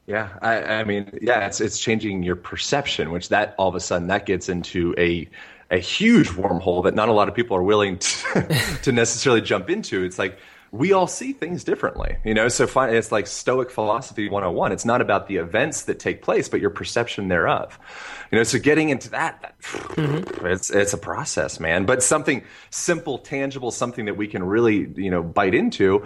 Yeah i, I mean yeah it's it's changing your perception which that all of a sudden that gets into a a huge wormhole that not a lot of people are willing to, to necessarily jump into. It's like we all see things differently, you know. So it's like Stoic philosophy 101. It's not about the events that take place, but your perception thereof. You know, so getting into that, that mm-hmm. it's it's a process, man. But something simple, tangible, something that we can really, you know, bite into.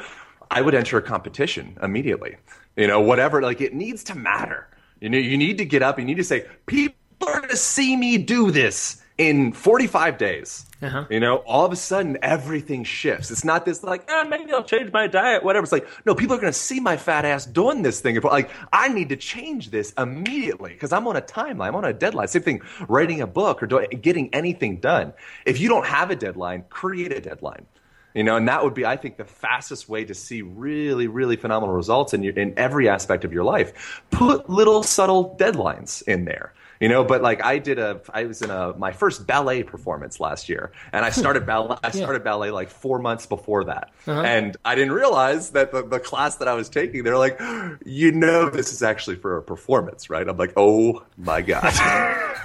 I would enter a competition immediately. You know, whatever. Like it needs to matter. You know, you need to get up. You need to say, people are to see me do this in 45 days, uh-huh. you know, all of a sudden everything shifts. It's not this like, ah, maybe I'll change my diet, whatever. It's like, no, people are going to see my fat ass doing this thing. Like, I need to change this immediately because I'm on a timeline. I'm on a deadline. Same thing, writing a book or doing, getting anything done. If you don't have a deadline, create a deadline. You know, and that would be, I think, the fastest way to see really, really phenomenal results in your, in every aspect of your life. Put little subtle deadlines in there you know but like i did a i was in a my first ballet performance last year and i started ballet i started yeah. ballet like four months before that uh-huh. and i didn't realize that the, the class that i was taking they're like you know this is actually for a performance right i'm like oh my god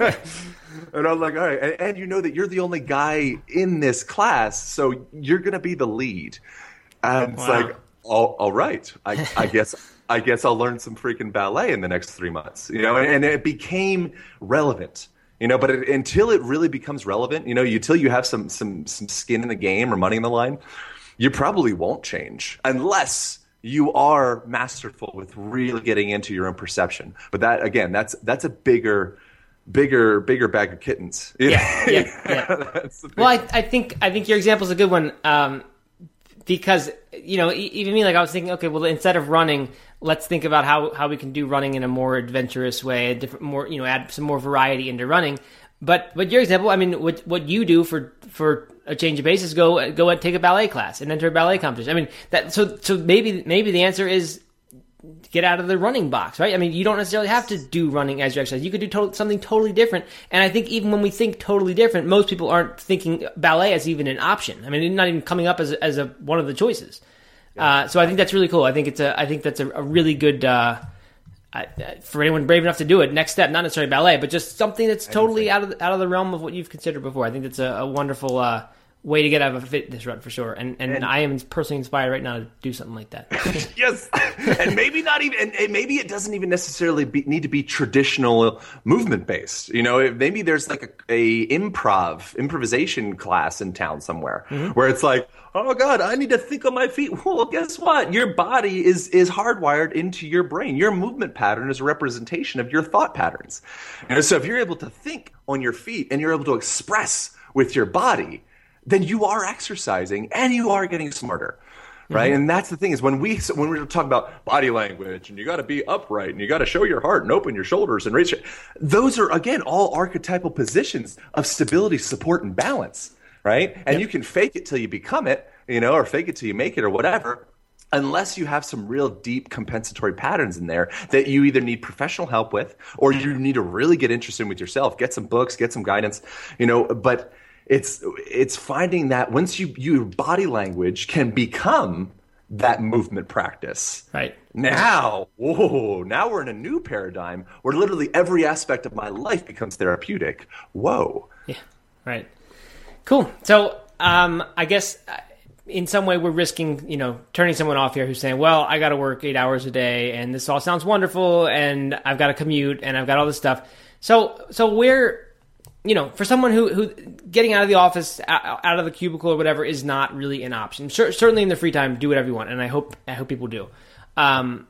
and i'm like all right and, and, you know that you're the only guy in this class so you're gonna be the lead and wow. it's like all, all right i, I guess I guess I'll learn some freaking ballet in the next three months. You know, and, and it became relevant. You know, but it, until it really becomes relevant, you know, until you have some some some skin in the game or money in the line, you probably won't change unless you are masterful with really getting into your own perception. But that again, that's that's a bigger bigger bigger bag of kittens. Yeah, yeah, yeah. well, I, I think I think your example is a good one um, because you know even me like I was thinking, okay, well instead of running, let's think about how, how we can do running in a more adventurous way, a different, more you know, add some more variety into running. But but your example, I mean, what what you do for for a change of pace is go go and take a ballet class and enter a ballet competition. I mean that so so maybe maybe the answer is get out of the running box, right? I mean, you don't necessarily have to do running as your exercise. You could do something totally different. And I think even when we think totally different, most people aren't thinking ballet as even an option. I mean, not even coming up as as a one of the choices. Uh, so I think that's really cool. I think it's a I think that's a, a really good uh, for anyone brave enough to do it. Next step, not necessarily ballet, but just something that's totally out of the, out of the realm of what you've considered before. I think that's a, a wonderful uh, way to get out of a fitness rut for sure. And, and, and I am personally inspired right now to do something like that. yes, and maybe not even, and maybe it doesn't even necessarily be, need to be traditional movement based. You know, maybe there's like a, a improv improvisation class in town somewhere mm-hmm. where it's like oh god i need to think on my feet well guess what your body is is hardwired into your brain your movement pattern is a representation of your thought patterns and so if you're able to think on your feet and you're able to express with your body then you are exercising and you are getting smarter right? Mm-hmm. And that's the thing is when we when we talk about body language and you got to be upright and you got to show your heart and open your shoulders and raise your those are again all archetypal positions of stability, support, and balance, right? And you can fake it till you become it, you know, or fake it till you make it or whatever. Unless you have some real deep compensatory patterns in there that you either need professional help with or you need to really get interested with yourself, get some books, get some guidance, you know, but it's it's finding that once you your body language can become that movement practice. Right. Now, whoa, now we're in a new paradigm where literally every aspect of my life becomes therapeutic. Whoa. Yeah. Right. Cool. So, um, I guess uh, in some way we're risking, you know, turning someone off here who's saying, "Well, I got to work eight hours a day, and this all sounds wonderful, and I've got to commute, and I've got all this stuff." So, so where, you know, for someone who who getting out of the office, out of the cubicle or whatever, is not really an option. Cer- certainly in the free time, do whatever you want, and I hope I hope people do. Um,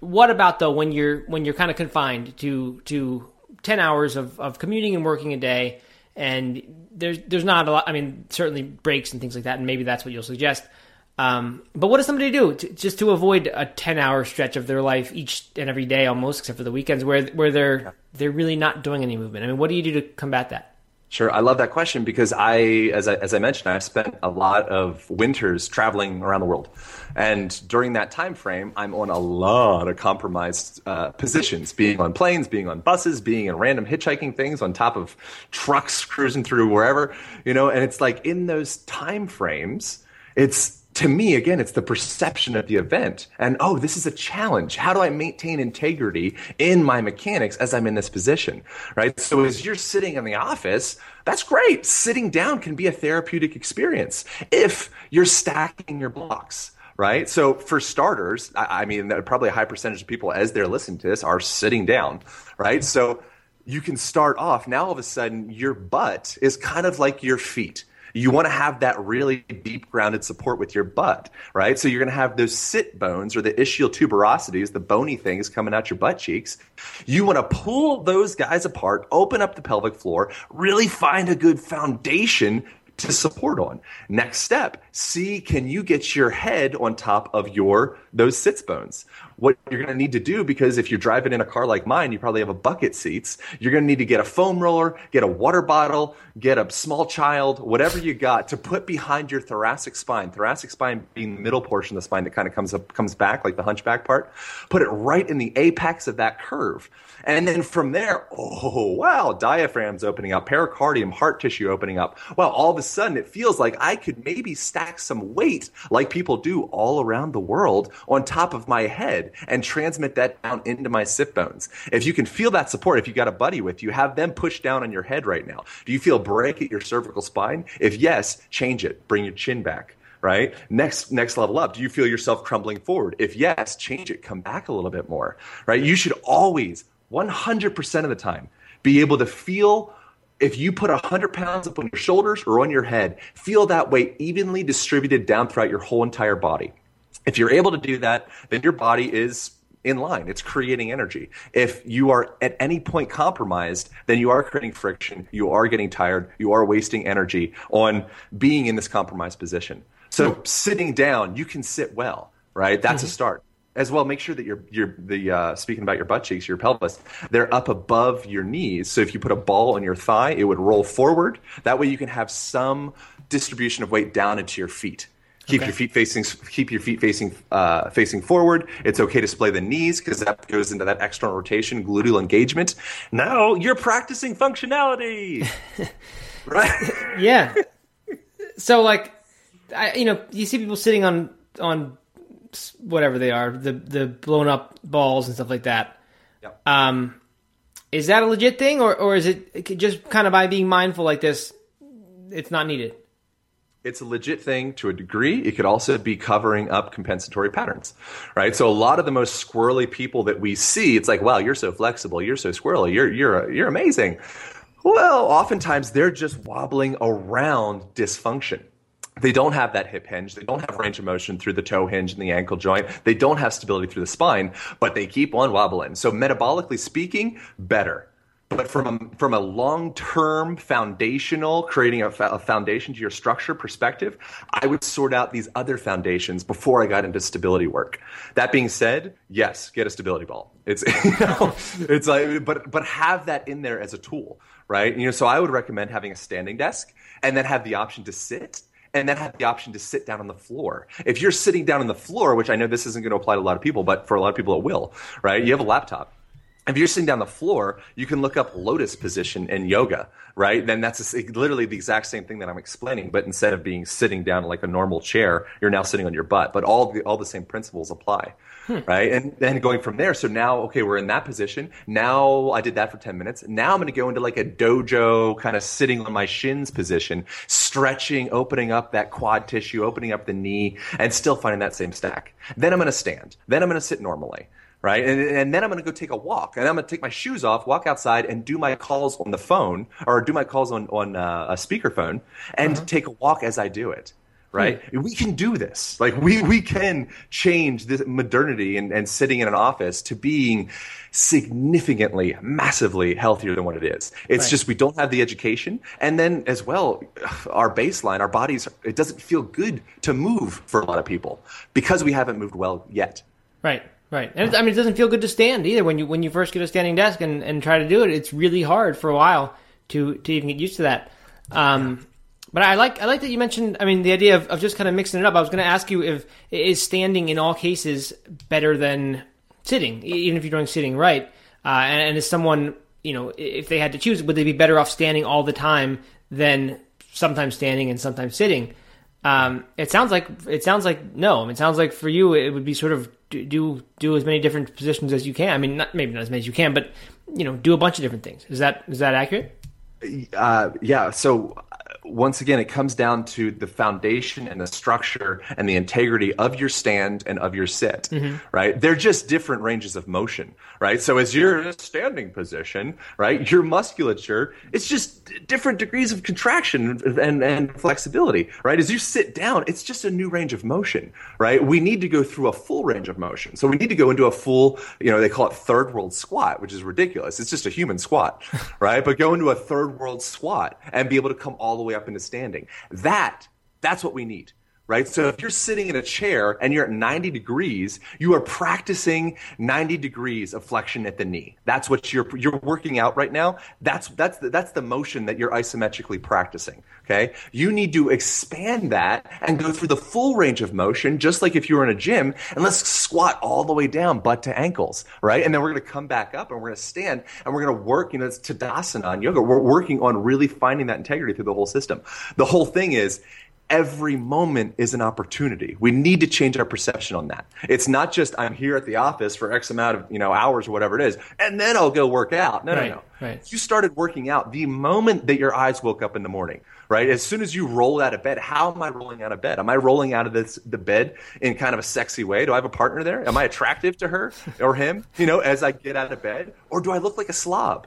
what about though when you're when you're kind of confined to to ten hours of, of commuting and working a day, and there's there's not a lot. I mean, certainly breaks and things like that, and maybe that's what you'll suggest. Um, but what does somebody do to, just to avoid a ten hour stretch of their life each and every day, almost except for the weekends, where where they're they're really not doing any movement? I mean, what do you do to combat that? Sure, I love that question because I, as I, as I mentioned, I've spent a lot of winters traveling around the world, and during that time frame, I'm on a lot of compromised uh, positions, being on planes, being on buses, being in random hitchhiking things, on top of trucks cruising through wherever, you know. And it's like in those time frames, it's to me, again, it's the perception of the event. And oh, this is a challenge. How do I maintain integrity in my mechanics as I'm in this position? Right. So as you're sitting in the office, that's great. Sitting down can be a therapeutic experience if you're stacking your blocks. Right. So for starters, I, mean, probably a high percentage of people as they're listening to this are sitting down. Right. So you can start off now all of a sudden your butt is kind of like your feet you want to have that really deep grounded support with your butt, right? So you're going to have those sit bones or the ischial tuberosities, the bony things coming out your butt cheeks. You want to pull those guys apart, open up the pelvic floor, really find a good foundation to support on. Next step, see can you get your head on top of your those sits bones. What you're going to need to do because if you're driving in a car like mine, you probably have a bucket seats. You're going to need to get a foam roller, get a water bottle, get a small child, whatever you got to put behind your thoracic spine. Thoracic spine being the middle portion of the spine that kind of comes up comes back like the hunchback part. Put it right in the apex of that curve. And then from there, oh, wow, diaphragm's opening up, pericardium, heart tissue opening up. Well, all of a sudden it feels like I could maybe stack some weight like people do all around the world on top of my head and transmit that down into my sit bones. If you can feel that support, if you got a buddy with you, have them push down on your head right now. Do you feel break at your cervical spine? If yes, change it. Bring your chin back right? Next next level up. Do you feel yourself crumbling forward? If yes, change it, come back a little bit more, right? You should always 100% of the time be able to feel if you put 100 pounds up on your shoulders or on your head, feel that weight evenly distributed down throughout your whole entire body. If you're able to do that, then your body is in line. It's creating energy. If you are at any point compromised, then you are creating friction. You are getting tired. You are wasting energy on being in this compromised position. So mm-hmm. sitting down, you can sit well, right? That's mm-hmm. a start as well make sure that your your the uh, speaking about your butt cheeks your pelvis they're up above your knees. So if you put a ball on your thigh it would roll forward. That way you can have some distribution of weight down into your feet. Keep okay. your feet facing keep your feet facing uh, facing forward. It's okay to splay the knees because that goes into that external rotation gluteal engagement. Now you're practicing functionality. Right? Yeah. So like I, you know you see people sitting on on whatever they are, the the blown up balls and stuff like that. Yep. Um, is that a legit thing, or or is it just kind of by being mindful like this, it's not needed? It's a legit thing to a degree. It could also be covering up compensatory patterns, right? So a lot of the most squirrely people that we see, it's like, wow, you're so flexible, you're so squirrely, you're you're you're amazing. Well, oftentimes they're just wobbling around dysfunction. They don't have that hip hinge. They don't have range of motion through the toe hinge and the ankle joint. They don't have stability through the spine, but they keep on wobbling. So, metabolically speaking, better. But from a, from a long term foundational, creating a, a, foundation to your structure perspective, I would sort out these other foundations before I got into stability work. That being said, yes, get a stability ball. It's you know, it's like, but but have that in there as a tool, right? You know, so I would recommend having a standing desk and then have the option to sit and then have the option to sit down on the floor. If you're sitting down on the floor, which I know this isn't going to apply to a lot of people, but for a lot of people it will, right? You have a laptop if you're sitting down on the floor, you can look up lotus position in yoga, right? Then that's literally the exact same thing that I'm explaining, but instead of being sitting down like a normal chair, you're now sitting on your butt. But all the all the same principles apply, hmm. right? And then going from there, so now okay, we're in that position. Now I did that for ten minutes. Now I'm going to go into like a dojo kind of sitting on my shins position, stretching, opening up that quad tissue, opening up the knee, and still finding that same stack. Then I'm going to stand. Then I'm going to sit normally right? And, and then I'm going to go take a walk, and I'm going to take my shoes off, walk outside, and do my calls on the phone or do my calls on on uh, a speakerphone, and uh-huh. take a walk as I do it. Right? Hmm. We can do this. Like we we can change this modernity and, and sitting in an office to being significantly, massively healthier than what it is. It's right. just we don't have the education, and then as well, our baseline, our bodies, it doesn't feel good to move for a lot of people because we haven't moved well yet. Right. Right, and I mean, it doesn't feel good to stand either. When you when you first get a standing desk and, and try to do it, it's really hard for a while to to even get used to that. Um, but I like I like that you mentioned. I mean, the idea of, of just kind of mixing it up. I was going to ask you if is standing in all cases better than sitting, even if you're doing sitting right. Uh, and, and is someone you know if they had to choose, would they be better off standing all the time than sometimes standing and sometimes sitting? Um, it sounds like it sounds like no. I mean, it sounds like for you it would be sort of do do as many different positions as you can. I mean, not maybe not as many as you can, but you know, do a bunch of different things. Is that is that accurate? Uh, yeah. So once again, it comes down to the foundation and the structure and the integrity of your stand and of your sit, mm-hmm. right? They're just different ranges of motion, right? So as you're in a standing position, right, your musculature, it's just different degrees of contraction and, and flexibility, right? As you sit down, it's just a new range of motion, right? We need to go through a full range of motion. So we need to go into a full, you know, they call it third world squat, which is ridiculous. It's just a human squat, right? But go into a third world squat and be able to come all the way up into standing. That, that's what we need right? So if you're sitting in a chair and you're at 90 degrees, you are practicing 90 degrees of flexion at the knee. That's what you're you're working out right now. That's that's the, that's the motion that you're isometrically practicing. Okay, you need to expand that and go through the full range of motion, just like if you were in a gym. And let's squat all the way down, butt to ankles, right? And then we're going to come back up and we're going to stand and we're going to work. You know, it's tadasana in yoga. We're working on really finding that integrity through the whole system. The whole thing is every moment is an opportunity. We need to change our perception on that. It's not just I'm here at the office for X amount of you know hours or whatever it is, and then I'll go work out. No, right, no, no. Right. You started working out the moment that your eyes woke up in the morning. Right, as soon as you roll out of bed, how am I rolling out of bed? Am I rolling out of this, the bed in kind of a sexy way? Do I have a partner there? Am I attractive to her or him? You know, as I get out of bed, or do I look like a slob?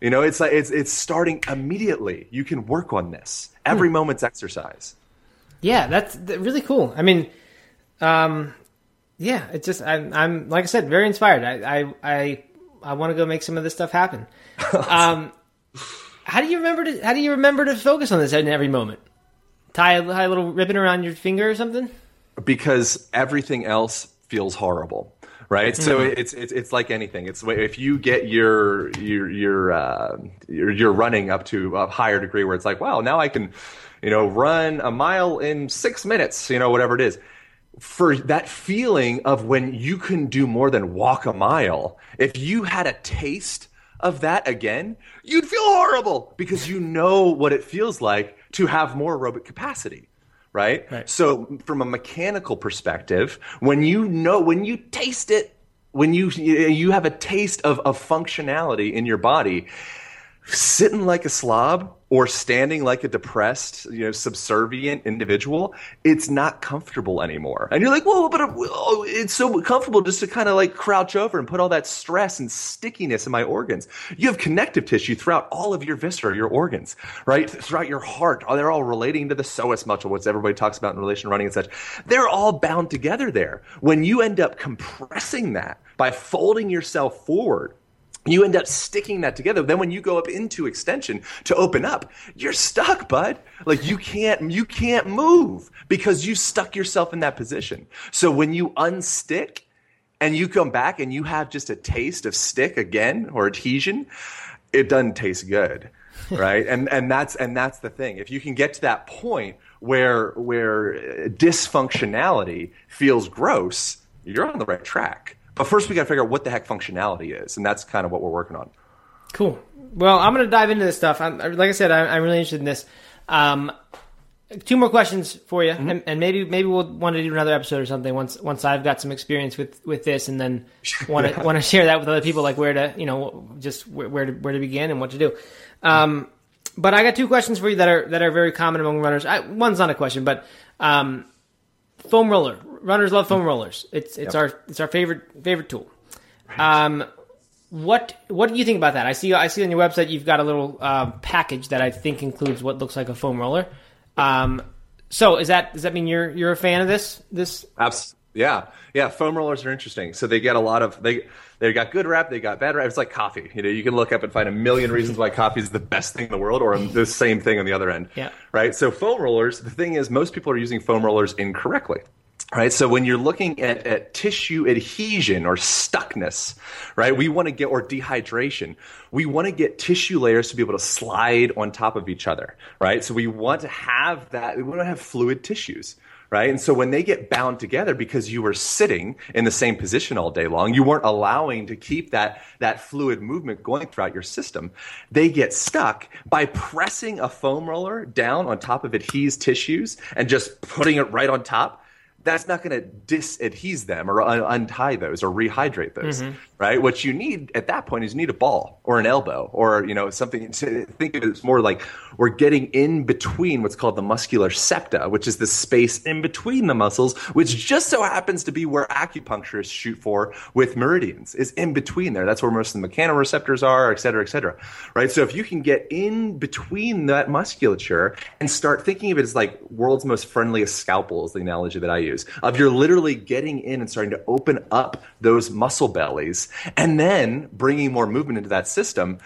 You know, it's like it's it's starting immediately. You can work on this. Every hmm. moment's exercise. Yeah, that's really cool. I mean, um, yeah, it's just I'm, I'm like I said, very inspired. I I I, I want to go make some of this stuff happen. um, how do you remember to How do you remember to focus on this in every moment? Tie a, tie a little ribbon around your finger or something? Because everything else feels horrible right? Mm-hmm. So it's, it's it's like anything. It's if you get your your your uh, your, your running up to a higher degree where it's like, wow, now I can you know, run a mile in six minutes, you know, whatever it is. For that feeling of when you can do more than walk a mile, if you had a taste of that again, you'd feel horrible because you know what it feels like to have more aerobic capacity. Right? right? So, from a mechanical perspective, when you know, when you taste it, when you you have a taste of, of functionality in your body, sitting like a slob or standing like a depressed, you know, subservient individual, it's not comfortable anymore. And you're like, well, but oh, it's so comfortable just to kind of like crouch over and put all that stress and stickiness in my organs. You have connective tissue throughout all of your viscera, your organs, right? Throughout your heart. They're all relating to the psoas muscle, what everybody talks about in relation to running and such. They're all bound together there. When you end up compressing that by folding yourself forward, you end up sticking that together. Then when you go up into extension to open up, you're stuck, bud. Like you can't, you can't move because you stuck yourself in that position. So when you unstick and you come back and you have just a taste of stick again or adhesion, it doesn't taste good. right. and, and that's, and that's the thing. If you can get to that point where, where dysfunctionality feels gross, you're on the right track. But first, we got to figure out what the heck functionality is, and that's kind of what we're working on. Cool. Well, I'm going to dive into this stuff. I'm, like I said, I'm, I'm really interested in this. Um, two more questions for you, mm-hmm. and, and, maybe maybe we'll want to do another episode or something once once I've got some experience with, with this, and then want to want to share that with other people, like where to you know just where, where to where to begin and what to do. Um, but I got two questions for you that are that are very common among runners. I, one's not a question, but um, foam roller. Runners love foam rollers. It's it's yep. our it's our favorite favorite tool. Um, what what do you think about that? I see I see on your website you've got a little uh, package that I think includes what looks like a foam roller. Um, so is that does that mean you're you're a fan of this this? Absolutely. Yeah, yeah. Foam rollers are interesting. So they get a lot of they they got good rap, they got bad rap. It's like coffee. You know, you can look up and find a million reasons why coffee is the best thing in the world, or the same thing on the other end. Yeah. Right. So foam rollers. The thing is, most people are using foam rollers incorrectly. Right. So when you're looking at, at tissue adhesion or stuckness, right, we want to get, or dehydration, we want to get tissue layers to be able to slide on top of each other. Right. So we want to have that, we want to have fluid tissues right? And so when they get bound together because you were sitting in the same position all day long, you weren't allowing to keep that, that fluid movement going throughout your system. They get stuck by pressing a foam roller down on top of adhesed tissues and just putting it right on top that's not going to disadhese them or un- untie those or rehydrate those, mm-hmm. right? What you need at that point is you need a ball or an elbow or you know something. To think of it as more like we're getting in between what's called the muscular septa, which is the space in between the muscles, which just so happens to be where acupuncturists shoot for with meridians. Is in between there. That's where most of the mechanoreceptors are, et cetera, et cetera, right? So if you can get in between that musculature and start thinking of it as like world's most friendliest scalpel is the analogy that I use use of you're literally getting in and starting to open up those muscle bellies and then bringing more movement into that system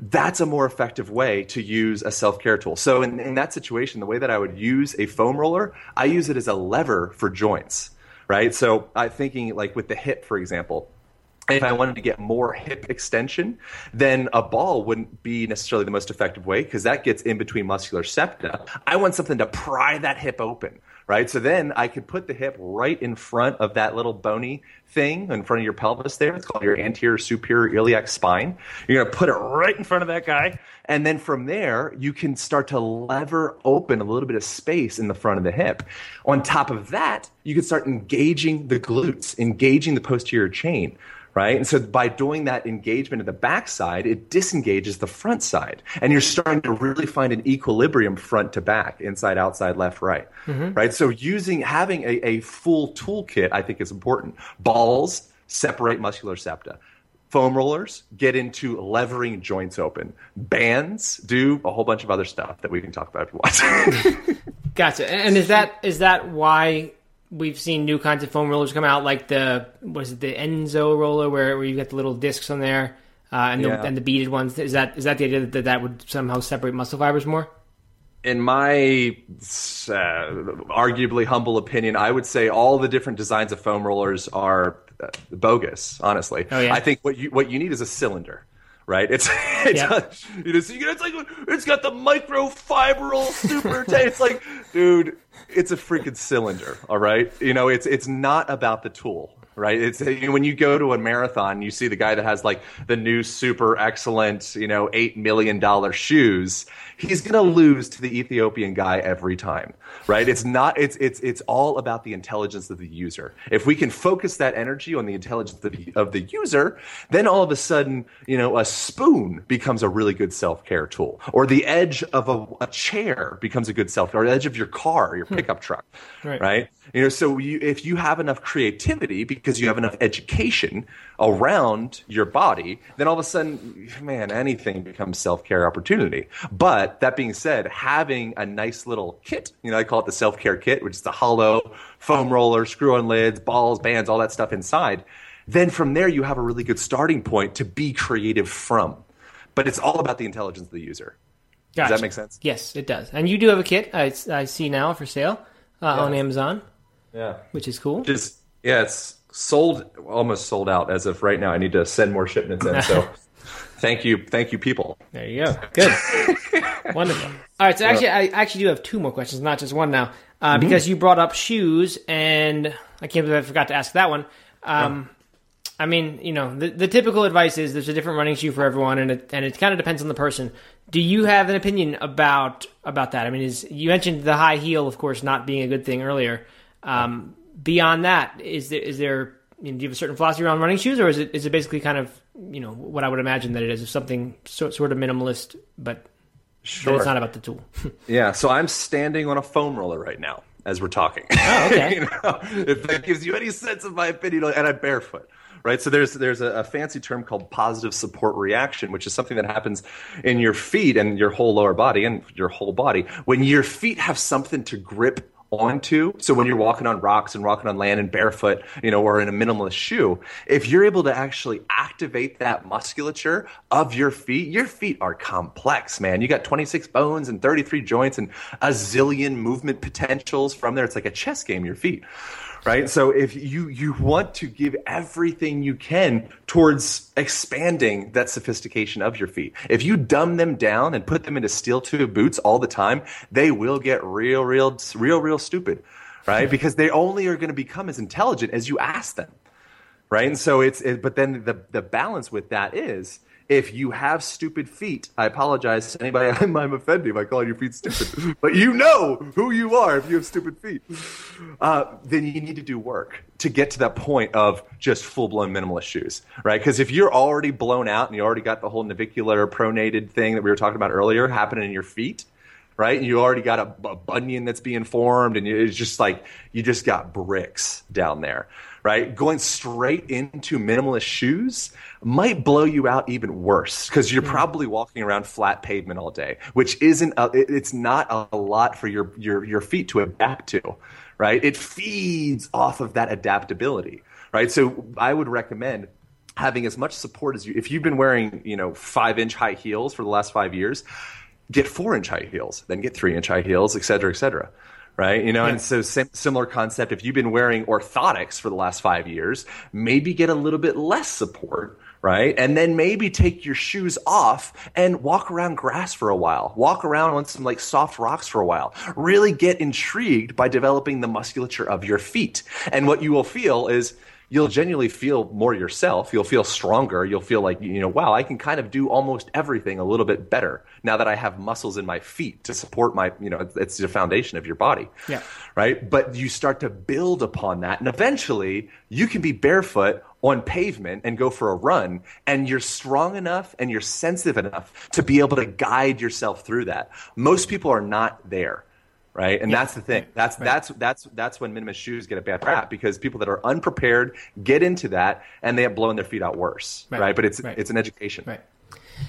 that's a more effective way to use a self-care tool. So in, in, that situation, the way that I would use a foam roller, I use it as a lever for joints, right? So I'm thinking like with the hip, for example, if I wanted to get more hip extension, then a ball wouldn't be necessarily the most effective way because that gets in between muscular septa. I want something to pry that hip open, right? So then I could put the hip right in front of that little bony thing in front of your pelvis there. It's called your anterior superior iliac spine. You're going to put it right in front of that guy. And then from there, you can start to lever open a little bit of space in the front of the hip. On top of that, you can start engaging the glutes, engaging the posterior chain right? And so by doing that engagement at the backside, it disengages the front side. And you're starting to really find an equilibrium front to back, inside, outside, left, right, mm-hmm. right? So using, having a, a full toolkit, I think is important. Balls separate muscular septa. Foam rollers get into levering joints open. Bands do a whole bunch of other stuff that we can talk about if you want. gotcha. And is that is that why we've seen new kinds of foam rollers come out, like the was it the Enzo roller, where where you get the little discs on there, uh, and the yeah. and the beaded ones. Is that is that the idea that that would somehow separate muscle fibers more? In my uh, arguably humble opinion, I would say all the different designs of foam rollers are uh, bogus. Honestly, oh, yeah? I think what you what you need is a cylinder right? It's it's yep. you know, it's like it's got the microfibril super. T- it's like, dude, it's a freaking cylinder. All right, you know, it's it's not about the tool right? It's you know, when you go to a marathon, you see the guy that has like the new super excellent, you know, eight million dollar shoes. He's gonna lose to the Ethiopian guy every time, right? It's not. It's it's it's all about the intelligence of the user. If we can focus that energy on the intelligence of the, of the user, then all of a sudden, you know, a spoon becomes a really good self care tool, or the edge of a, a chair becomes a good self, care, or the edge of your car, your hmm. pickup truck, right? right? You know, so you, if you have enough creativity because you have enough education around your body, then all of a sudden, man, anything becomes self care opportunity. But that being said, having a nice little kit, you know, I call it the self care kit, which is the hollow foam roller, screw on lids, balls, bands, all that stuff inside then from there you have a really good starting point to be creative from. But it's all about the intelligence of the user. Does that make sense? Yes, it does. And you do have a kit I, I see now for sale uh, on Amazon, Yeah. which is cool. Just yeah, it's sold almost sold out as of right now. I need to send more shipments in. So thank you, thank you, people. There you go. Good. Wonderful. All right. So actually, I actually do have two more questions, not just one now, uh, because you brought up shoes, and I can't believe I forgot to ask that one. Um, I mean, you know, the, the typical advice is there's a different running shoe for everyone, and it, and it kind of depends on the person. Do you have an opinion about about that? I mean, is you mentioned the high heel, of course, not being a good thing earlier. Um, beyond that, is there is there you know, do you have a certain philosophy around running shoes, or is it is it basically kind of you know what I would imagine that it is, is something so, sort of minimalist, but but it's not about the tool. Yeah, so I'm standing on a foam roller right now as we're talking. Oh, okay. you know, if that gives you any sense of my opinion, and I'm barefoot. Right, so there's there's a, a fancy term called positive support reaction, which is something that happens in your feet and your whole lower body and your whole body when your feet have something to grip onto. So when you're walking on rocks and walking on land and barefoot, you know, or in a minimalist shoe, if you're able to actually activate that musculature of your feet, your feet are complex, man. You got 26 bones and 33 joints and a zillion movement potentials from there. It's like a chess game, your feet. Right. So if you, you want to give everything you can towards expanding that sophistication of your feet, if you dumb them down and put them into steel tube boots all the time, they will get real, real, real, real stupid. Right. Because they only are going to become as intelligent as you ask them right? And so it's, it, but then the the balance with that is if you have stupid feet, I apologize to anybody I'm, I'm offending by calling your feet stupid, but you know who you are if you have stupid feet. Uh, then you need to do work to get to that point of just full blown minimalist shoes, right? Because if you're already blown out and you already got the whole navicular pronated thing that we were talking about earlier happening in your feet, right? And you already got a, a bunion that's being formed, and it's just like you just got bricks down there, right? Going straight into minimalist shoes might blow you out even worse because you're hmm. probably walking around flat pavement all day, which isn't a, it's not a lot for your your your feet to adapt to, right? It feeds off of that adaptability, right? So I would recommend having as much support as you if you've been wearing you know five inch high heels for the last five years get four inch high heels then get three inch high heels et cetera et cetera right? You know and so sim- similar concept. If you've been wearing orthotics for the last five years maybe get a little bit less support right? And then maybe take your shoes off and walk around grass for a while. Walk around on some like soft rocks for a while. Really get intrigued by developing the musculature of your feet. And what you will feel is you'll genuinely feel more yourself. You'll feel stronger. You'll feel like, you know, wow, I can kind of do almost everything a little bit better now that I have muscles in my feet to support my, you know, it's the foundation of your body. Yeah. Right. But you start to build upon that. And eventually you can be barefoot on pavement and go for a run. And you're strong enough and you're sensitive enough to be able to guide yourself through that. Most people are not there right? And that's the thing. That's that's that's that's when minimalist shoes get a bad rap because people that are unprepared get into that and they have blown their feet out worse, Right. right? But it's Right. it's an education. Right.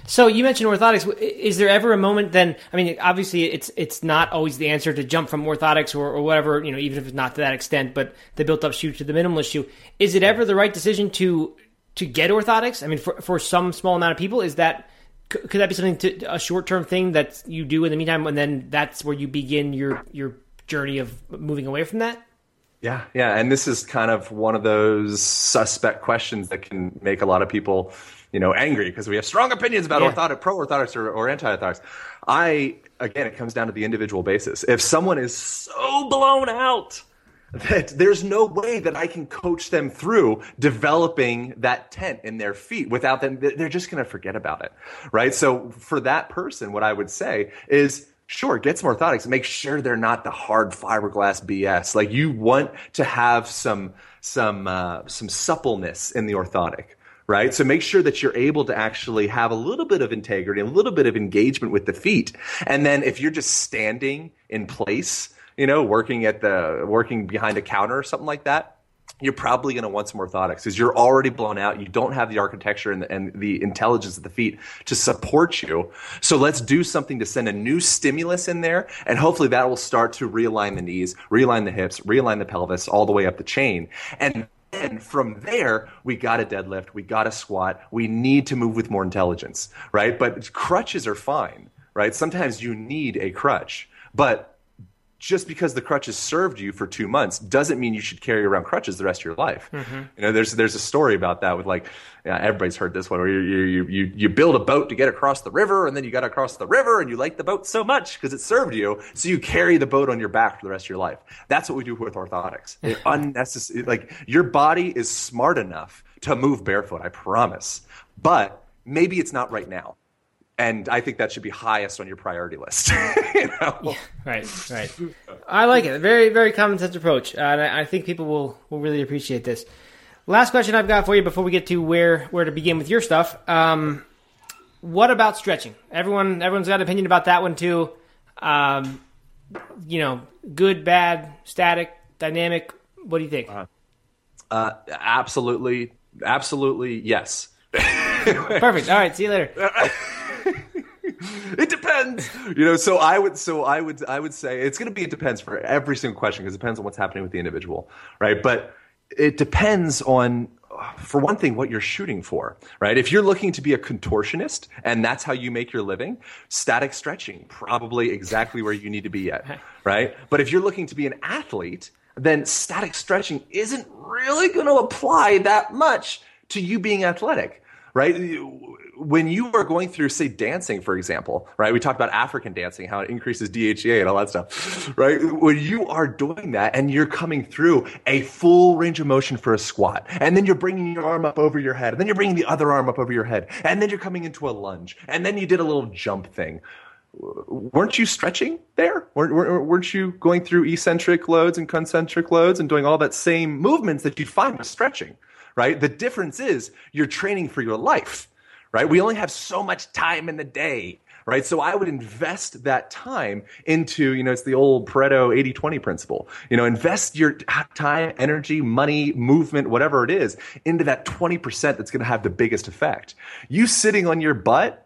So you mentioned orthotics. Is there ever a moment then? I mean, obviously, it's it's not always the answer to jump from orthotics or, or whatever. You know, even if it's not to that extent, but the built-up shoe to the minimalist shoe. Is it ever the right decision to to get orthotics? I mean, for for some small amount of people, is that could that be something to a short-term thing that you do in the meantime, and then that's where you begin your your journey of moving away from that? Yeah, yeah, and this is kind of one of those suspect questions that can make a lot of people, you know, angry because we have strong opinions about Yeah. orthotic, pro orthotics or, or anti orthotics. I again, it comes down to the individual basis. If someone is so blown out that there's no way that I can coach them through developing that tent in their feet without them, they're just going to forget about it, right? So for that person, what I would say is Sure, get some orthotics. Make sure they're not the hard fiberglass BS. Like you want to have some some uh, some suppleness in the orthotic, right? So make sure that you're able to actually have a little bit of integrity, a little bit of engagement with the feet. And then if you're just standing in place, you know, working at the working behind a counter or something like that, you're probably going to want some orthotics because you're already blown out. You don't have the architecture and the, and the intelligence of the feet to support you. So let's do something to send a new stimulus in there, and hopefully that will start to realign the knees, realign the hips, realign the pelvis, all the way up the chain. And then from there, we got a deadlift, we got a squat, we need to move with more intelligence, right? But crutches are fine, right? Sometimes you need a crutch, but just because the crutches served you for two months doesn't mean you should carry around crutches the rest of your life. Mm-hmm. You know, there's there's a story about that with like yeah, everybody's heard this one where you, you you you build a boat to get across the river and then you got across the river and you like the boat so much because it served you, so you carry the boat on your back for the rest of your life. That's what we do with orthotics. Unnecessary, like your body is smart enough to move barefoot. I promise, but maybe it's not right now and I think that should be highest on your priority list. you know? yeah, right, right. I like it. Very, very common sense approach, uh, and I, I, think people will will really appreciate this. Last question I've got for you before we get to where where to begin with your stuff. Um, what about stretching? Everyone, everyone's got an opinion about that one too. Um, you know, good, bad, static, dynamic. What do you think? Uh, uh, absolutely, absolutely, yes. Perfect. All right. See you later. it depends. You know, so I would so I would I would say it's going to be it depends for every single question because it depends on what's happening with the individual, right? But it depends on for one thing, what you're shooting for, right? If you're looking to be a contortionist and that's how you make your living, static stretching, probably exactly where you need to be at, right? But if you're looking to be an athlete, then static stretching isn't really going to apply that much to you being athletic, right? When you are going through, say, dancing, for example, right? We talked about African dancing, how it increases DHEA and all that stuff, right? When you are doing that and you're coming through a full range of motion for a squat, and then you're bringing your arm up over your head, and then you're bringing the other arm up over your head, and then you're coming into a lunge, and then you did a little jump thing. Weren't you stretching there? Weren't you going through eccentric loads and concentric loads and doing all that same movements that you'd find with stretching, right? The difference is you're training for your life right? We only have so much time in the day, right? So I would invest that time into, you know, it's the old Pareto 80 20 principle. You know, invest your time, energy, money, movement, whatever it is, into that 20% that's going to have the biggest effect. You sitting on your butt,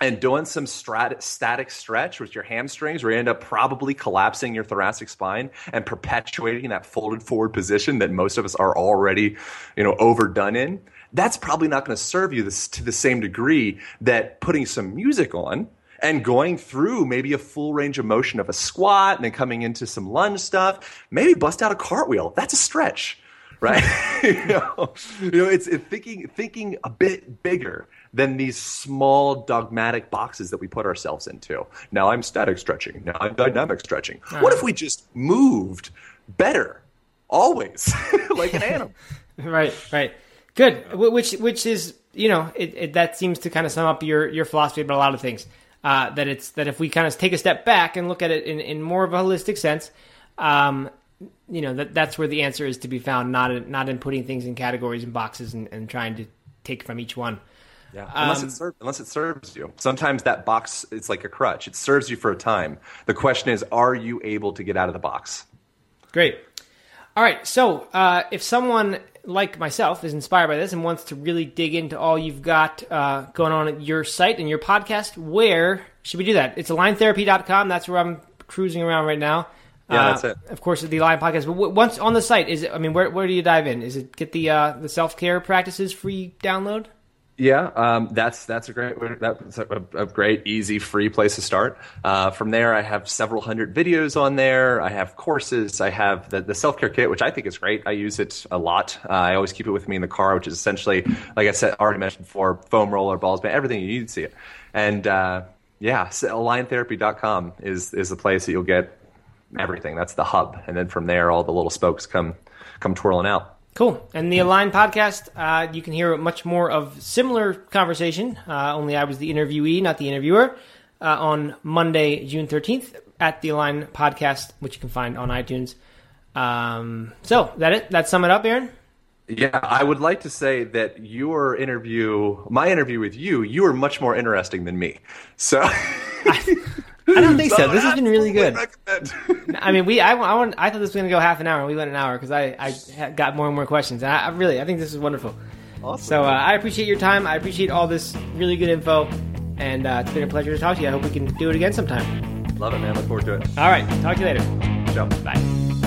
and doing some strat- static stretch with your hamstrings where you end up probably collapsing your thoracic spine and perpetuating that folded forward position that most of us are already you know overdone in that's probably not going to serve you this, to the same degree that putting some music on and going through maybe a full range of motion of a squat and then coming into some lunge stuff, maybe bust out a cartwheel. That's a stretch, right? you, know, you know, it's, it's thinking thinking a bit bigger than these small dogmatic boxes that we put ourselves into. Now I'm static stretching. Now I'm dynamic stretching. Uh-huh. What if we just moved better always like an animal? right, right. Good. Which which is you know it, it, that seems to kind of sum up your your philosophy about a lot of things. Uh, that it's that if we kind of take a step back and look at it in, in more of a holistic sense, um, you know that that's where the answer is to be found, not in, not in putting things in categories and boxes and, and trying to take from each one. Yeah, unless um, it serves unless it serves you. Sometimes that box it's like a crutch. It serves you for a time. The question is, are you able to get out of the box? Great. All right. So, uh, if someone like myself, is inspired by this and wants to really dig into all you've got uh, going on at your site and your podcast, where should we do that? It's aligntherapy.com. That's where I'm cruising around right now. Yeah, uh, that's it. Of course, the Align podcast. But once on the site, is it? I mean, where where do you dive in? Is it get the uh, the self care practices free download? Yeah, um, that's that's a great that's a, a, great easy free place to start. Uh, from there, I have several hundred videos on there. I have courses. I have the, the self care kit, which I think is great. I use it a lot. Uh, I always keep it with me in the car, which is essentially, like I said, already mentioned before, foam roller, balls, but everything you need to see it. And uh, yeah, so aligntherapy.com is is the place that you'll get everything. That's the hub, and then from there, all the little spokes come come twirling out. Cool. And the Align podcast, uh, you can hear much more of similar conversation. Uh, only I was the interviewee, not the interviewer, uh, on Monday, June 13th at the Align podcast, which you can find on iTunes. Um, so, that it? That sum it up, Aaron? Yeah, I would like to say that your interview, my interview with you, you are much more interesting than me. So. I, I don't think so. This has been really good. I mean, we I, I, want, I thought this was going to go half an hour, and we went an hour because I, I got more and more questions. And I, I really, I think this is wonderful. Awesome. So uh, I appreciate your time. I appreciate all this really good info, and uh, it's been a pleasure to talk to you. I hope we can do it again sometime. Love it, man. Look forward to it. All right. Talk to you later. Ciao. Bye.